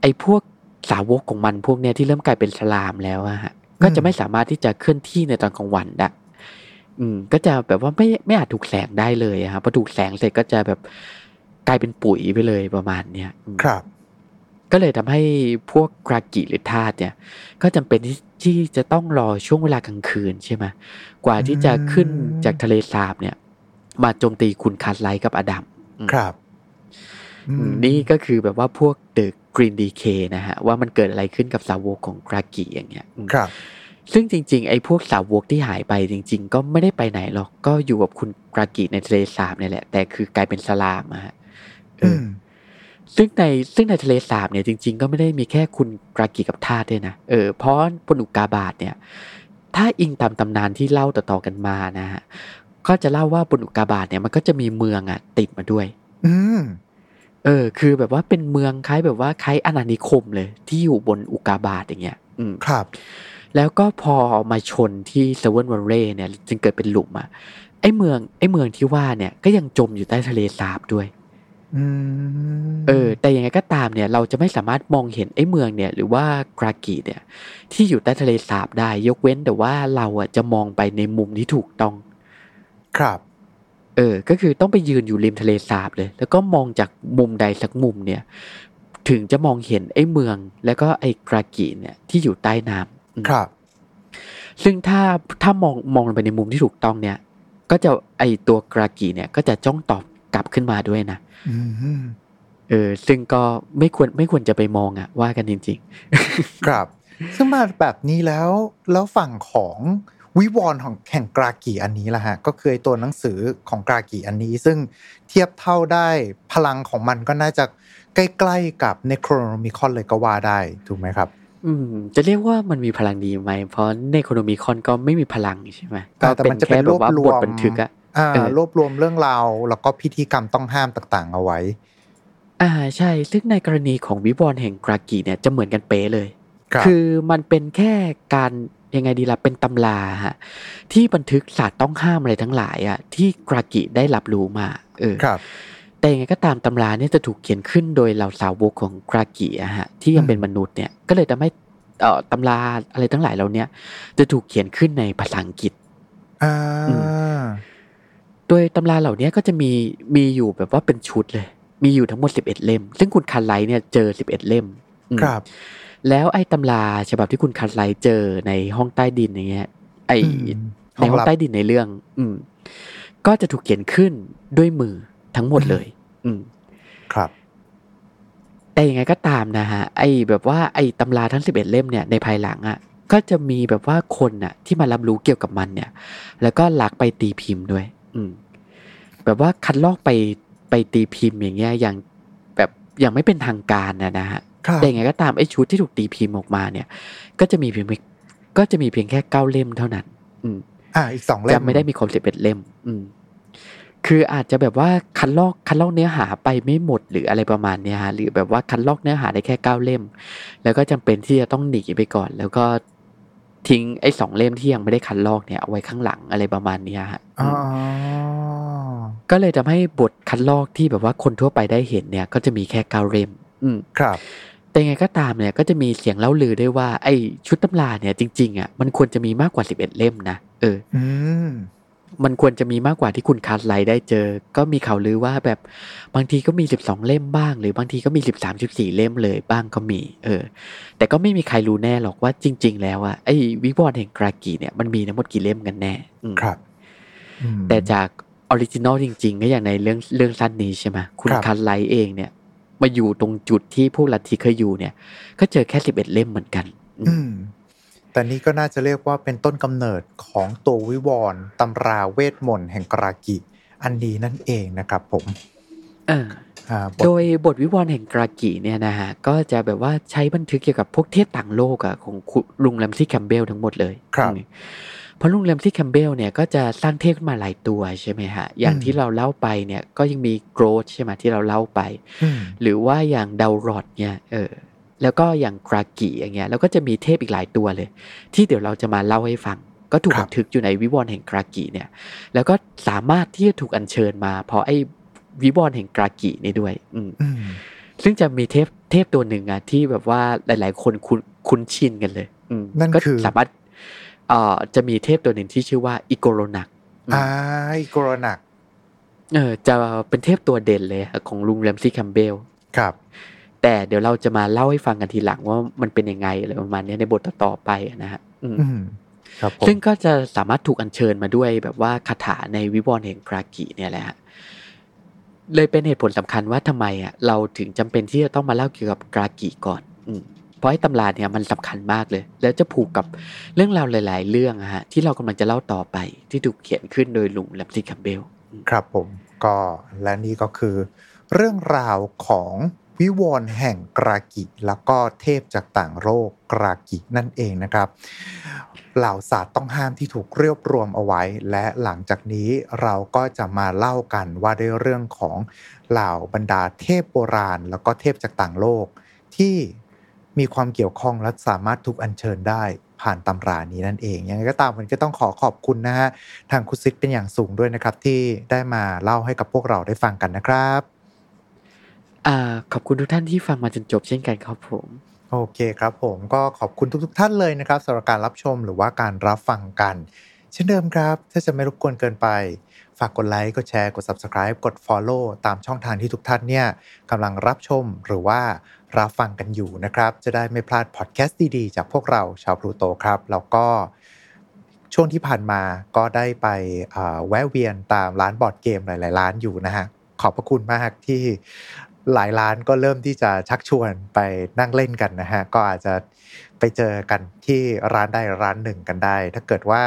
ไอ้พวกสาวกของมันพวกเนี้ยที่เริ่มกลายเป็นสลามแล้วอะฮะก็จะไม่สามารถที่จะเคลื่อนที่ในตอนกลางวันได้อืม ก็จะแบบว่าไม่ไม่อาจถูกแสงได้เลยอะครับพอถูกแสงเสร็จก็จะแบบกลายเป็นปุ๋ยไปเลยประมาณเนี้ยอืมครับ ก็เลยทำให้พวกกลากิหรือทาสเนี่ย ก็จำเป็นที่ที่จะต้องรอช่วงเวลากลางคืนใช่ไหมกว่าที่จะขึ้นอืมจากทะเลสาบเนี่ย มาโจมตีคุณคาร์ทไรท์กับอดัมอืมครับอืมนี่ก็คือแบบว่าพวก the green decay นะฮะ ว่ามันเกิดอะไรขึ้นกับสาวกของกลากิอย่างเงี้ยอืมครับ ซึ่งจริง ๆ ไอ้พวกสาวกที่หายไปจริง ๆ ก็ไม่ได้ไปไหนหรอกก็อยู่กับคุณกลากิในทะเลสาบเนี่ยแหละ แต่คือกลายเป็น slave อะฮะเออืออมซึ่งในซึ่งในทะเลสาบเนี่ยจริง ๆ ก็ไม่ได้มีแค่คุณกรากิกับทาสด้วยนะเออเพราะบนอุกกาบาตเนี่ย ถ้าอิงตามตำนานที่เล่าต่อๆกันมานะฮะ ก็จะเล่าว่าบนอุกกาบาตเนี่ยมันก็จะมีเมืองอะ ติดมาด้วย อืมเออ คือแบบว่าเป็นเมืองคล้ายแบบว่าคล้ายอาณานิคมเลย ที่อยู่บนอุกกาบาตอย่างเงี้ย อืมครับ แล้วก็พอมาชนที่เซเว่นวันเรย์เนี่ย จึงเกิดเป็นหลุมอะไอ้เมืองไอ้เมืองที่ว่าเนี่ยก็ยังจมอยู่ใต้ทะเลสาบด้วยอืมเออ แต่ยังไงก็ตามเนี่ย เราจะไม่สามารถมองเห็นไอ้เมืองเนี่ย หรือว่ากรากีเนี่ย ที่อยู่ใต้ทะเลสาบได้ ยกเว้นแต่ว่าเราอะจะมองไปในมุมที่ถูกต้อง ครับเออ ก็คือต้องไปยืนอยู่ริมทะเลสาบเลย แล้วก็มองจากมุมใดสักมุมเนี่ย ถึงจะมองเห็นไอ้เมือง แล้วก็ไอ้กรากีเนี่ยที่อยู่ใต้น้ำอืมครับ ซึ่งถ้าถ้ามองมองลงไปในมุมที่ถูกต้องเนี่ย ก็จะไอตัวกรากีเนี่ย ก็จะจ้องตอบกลับขึ้นมาด้วยนะอืมเออ ซึ่งก็ไม่ควรไม่ควรจะไปมองอะว่ากันจริงครับ ซึ่งมาแบบนี้แล้ว แล้วฝั่งของ วิวรณ์ของแห่งกรากีอันนี้ล่ะฮะก็คือไอ้ตัวหนังสือของกรากีอันนี้ ซึ่งเทียบเท่าได้พลังของมันก็น่าจะใกล้ๆกับเนโครโนมิคอนเลยก็ว่าได้ถูกไหมครับๆอืม จะเรียกว่ามันมีพลังดีไหม เพราะในโคโนมีคอนก็ไม่มีพลังใช่ไหมก็แต่มันจะเป็นแค่แบบว่ารวบรวมบทบันทึกอะอ่าเออรวบรวมเรื่องราวแล้วก็พิธีกรรมต้องห้ามต่างๆ เอาไว้ อ่าใช่ ซึ่งในกรณีของวิวรณ์แห่งกรากีเนี่ยจะเหมือนกันเป๊ะเลย ครับคือมันเป็นแค่การยังไงดีล่ะเป็นตำราฮะที่บันทึกศาสตร์ต้องห้ามอะไรทั้งหลายอะที่กรากิได้รับรู้มา เออครับ แต่ยังไงก็ตามตำราเนี่ยจะถูกเขียนขึ้นโดยเหล่าสาวกของกลากิอะฮะที่ยังเป็นมนุษย์เนี่ยก็เลยทำให้เอ่อตำราอะไรทั้งหลายเหล่าเนี้ยจะถูกเขียนขึ้นในภาษาอังกฤษอ่าอืโดยตำราเหล่านี้ก็จะมีมีอยู่แบบว่าเป็นชุดเลย มีอยู่ทั้งหมดสิบเอ็ดเล่ม ซึ่งคุณคาร์ทไรท์เนี่ยเจอสิบเอ็ดเล่มอืมครับ แล้วไอ้ตำราฉบับที่คุณคาร์ทไรท์เจอในห้องใต้ดินอย่างเงี้ย ไอ้อืมในห้องลับใต้ดินในเรื่อง อืม ก็จะถูกเขียนขึ้นด้วยมือทั้งหมดเลย อืม ครับ แต่ยังไงก็ตามนะฮะ ไอ้แบบว่าไอ้ตำราทั้งสิบเอ็ดเล่มเนี่ยในภายหลังอะ่ะ ก็จะมีแบบว่าคนน่ะ ที่มารับรู้เกี่ยวกับมันเนี่ย แล้วก็ลักไปตีพิมพ์ด้วย อืม แบบว่าคัดลอกไปไปตีพิมพ์อย่างเงี้ยอย่างแบบอย่างไม่เป็นทางการนะนะฮะครับ แต่ยังไงก็ตามไอ้ชุดที่ถูกตีพิมพ์ออกมาเนี่ย ก็จะมีเพียงไม่ก็จะมีเพียงแค่เก้าเล่มเท่านั้น อืม อ่า อีกสองเล่มจะไม่ได้มีครบสิบเอ็ดเล่ม อืม คืออาจจะแบบว่าคัดลอกคัดลอกเนื้อหาไปไม่หมดหรืออะไรประมาณเนี้ยฮะหรือแบบว่าคัดลอกเนื้อหาได้แค่เก้าเล่ม แล้วก็จำเป็นที่จะต้องหนีไปก่อน แล้วก็ทิ้งไอ้สองเล่มที่ยังไม่ได้คัดลอกเนี่ยเอาไว้ข้างหลังอะไรประมาณเนี้ยฮะอ๋อก็เลยทำให้บทคัดลอกที่แบบว่าคนทั่วไปได้เห็นเนี่ย ก็จะมีแค่เก้าเล่ม อืม ครับ แต่ยังไงก็ตามเนี่ยก็จะมีเสียงเล่าลือด้วยว่าไอ้ชุดตำราเนี่ยจริงๆอะมันควรจะมีมากกว่าสิบเอ็ดเล่มนะเอออืมมันควรจะมีมากกว่าที่คุณคาร์ทไรท์ได้เจอ ก็มีข่าวลือว่าแบบบางทีก็มีสิบสองเล่มบ้าง หรือบางทีก็มีสิบสามสิบสี่เล่มเลยบ้างก็มี เออ แต่ก็ไม่มีใครรู้แน่หรอกว่าจริง ๆ แล้วอะไอ้วิวรณ์แห่งกลากิเนี่ยมันมีทั้งหมดกี่เล่มกันแน่อืมครับอืมแต่จาก original จริง ๆ ก็อย่างในเรื่องเรื่องสั้นนี้ใช่ไหมคุณครับคาร์ทไรท์เองเนี่ย มาอยู่ตรงจุดที่พวกลัทธิเคยอยู่เนี่ย ก็เจอแค่สิบเอ็ดเล่มเหมือนกัน อืมอืมแต่นี่ก็น่าจะเรียกว่าเป็นต้นกำเนิดของตัววิวรณ์ตำราเวทมนต์แห่งกลากิ อันนี้นั่นเองนะครับผมเอออ่าบทโดยบทวิวรณ์แห่งกลากิเนี่ยนะฮะก็จะแบบว่าใช้บันทึกเกี่ยวกับพวกเทพต่างโลกอะของคุณลุงแรมซี่แคมเบลทั้งหมดเลยครับอืม เพราะลุงแรมซี่แคมเบลเนี่ยก็จะสร้างเทพขึ้นมาหลายตัวใช่ไหมฮะ อย่างอืมที่เราเล่าไปเนี่ยก็ยังมี Ghroth ใช่ไหมที่เราเล่าไปอืมหรือว่าอย่างดาวรอดเนี่ยเออแล้วก็อย่างกรากิอย่างเงี้ยแล้วก็จะมีเทพอีกหลายตัวเลย ที่เดี๋ยวเราจะมาเล่าให้ฟัง ก็ถูกครับบันทึกอยู่ในวิวรณ์แห่งกรากิเนี่ย แล้วก็สามารถที่จะถูกอัญเชิญมา เพราะไอ้วิวรณ์แห่งกรากินี่ด้วย อืมอืมซึ่งจะมีเทพเทพตัวหนึ่งอะที่แบบว่าหลาย ๆ คนคุ้นคุ้นชินกันเลยอืมนั่นก็คือสามารถ เอ่อจะมีเทพตัวหนึ่งที่ชื่อว่าอิโกโรนักอืมอ่าอีโกรนักเออจะเป็นเทพตัวเด่นเลยอะของลุงแรมซี่แคมเบลครับ แต่เดี๋ยวเราจะมาเล่าให้ฟังกันทีหลังว่ามันเป็นยังไงอะไรประมาณเนี้ยในบทต่อๆไปอะนะฮะอืมอืมครับผมซึ่งก็จะสามารถถูกอัญเชิญมาด้วยแบบว่าคาถาในวิวรณ์แห่งกรากิเนี่ยแหละฮะเลยเป็นเหตุผลสำคัญว่าทำไมอะเราถึงจำเป็นที่จะต้องมาเล่าเกี่ยวกับกรากิก่อน อืม เพราะไอ้ตำราเนี่ยมันสำคัญมากเลย แล้วจะผูกกับเรื่องราวหลาย ๆ เรื่องอะฮะที่เรากำลังจะเล่าต่อไป ที่ถูกเขียนขึ้นโดยลุงแลมซี่คัมเบลครับผมก็และนี่ก็คือ เรื่องราวของวิวรณ์แห่งกรากิ แล้วก็เทพจากต่างโลกกรากินั่นเองนะครับเหล่าศาสตร์ต้องห้ามที่ถูกเรียบรวมเอาไว้ และหลังจากนี้เราก็จะมาเล่ากันว่าด้วยเรื่องของเหล่าบรรดาเทพโบราณ แล้วก็เทพจากต่างโลก ที่ มีความเกี่ยวข้องและสามารถถูกอัญเชิญได้ผ่านตำรานี้นั่นเอง ยังไงก็ตามมันก็ต้องขอขอบคุณนะฮะ ทางคุณซิกเป็นอย่างสูงด้วยนะครับ ที่ได้มาเล่าให้กับพวกเราได้ฟังกันนะครับอ่าขอบคุณทุกท่านที่ฟังมาจนจบเช่นกันครับผม โอเคครับผมก็ขอบคุณทุก ๆ ท่านเลยนะครับสำหรับการรับชมหรือว่าการรับฟังกัน เช่นเดิมครับ ถ้าจะไม่รบกวนเกินไป ฝากกดไลค์กดแชร์กด Subscribe กด Follow ตามช่องทางที่ทุกท่านเนี่ยกำลังรับชมหรือว่า รับฟังกันอยู่นะครับ จะได้ไม่พลาดพอดแคสต์ดีๆ จากพวกเราชาวพลูโตครับ แล้วก็ช่วงที่ผ่านมาก็ได้ไปแวะเวียนตามร้านบอร์ดเกมหลาย ๆ ร้านอยู่นะฮะ ขอบพระคุณมากที่หลายร้านก็เริ่มที่จะชักชวนไปนั่งเล่นกันนะฮะ ก็อาจจะไปเจอกันที่ร้านใดร้านหนึ่งกันได้ ถ้าเกิดว่า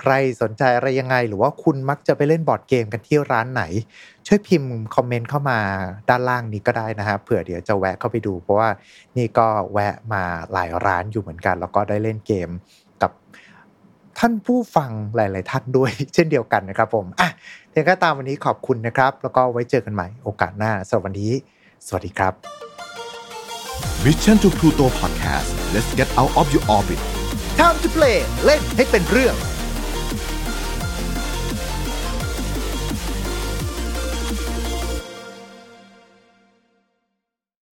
ใครสนใจอะไรยังไง หรือว่าคุณมักจะไปเล่นบอร์ดเกมกันที่ร้านไหน ช่วยพิมพ์คอมเมนต์เข้ามาด้านล่างนี้ก็ได้นะฮะเผื่อเดี๋ยวจะแวะเข้าไปดู เพราะว่านี่ก็แวะมาหลายร้านอยู่เหมือนกัน แล้วก็ได้เล่นเกมกับท่านผู้ฟังหลาย ๆ ท่านด้วย เช่นเดียวกันนะครับผมอะเดี๋ยวก็ตามวันนี้ขอบคุณนะครับ แล้วก็ไว้เจอกันใหม่โอกาสหน้าสำหรับวันนี้สวัสดีครับ Mission to Pluto Podcast let's get out of your orbit Time to play เล่นให้เป็นเรื่อง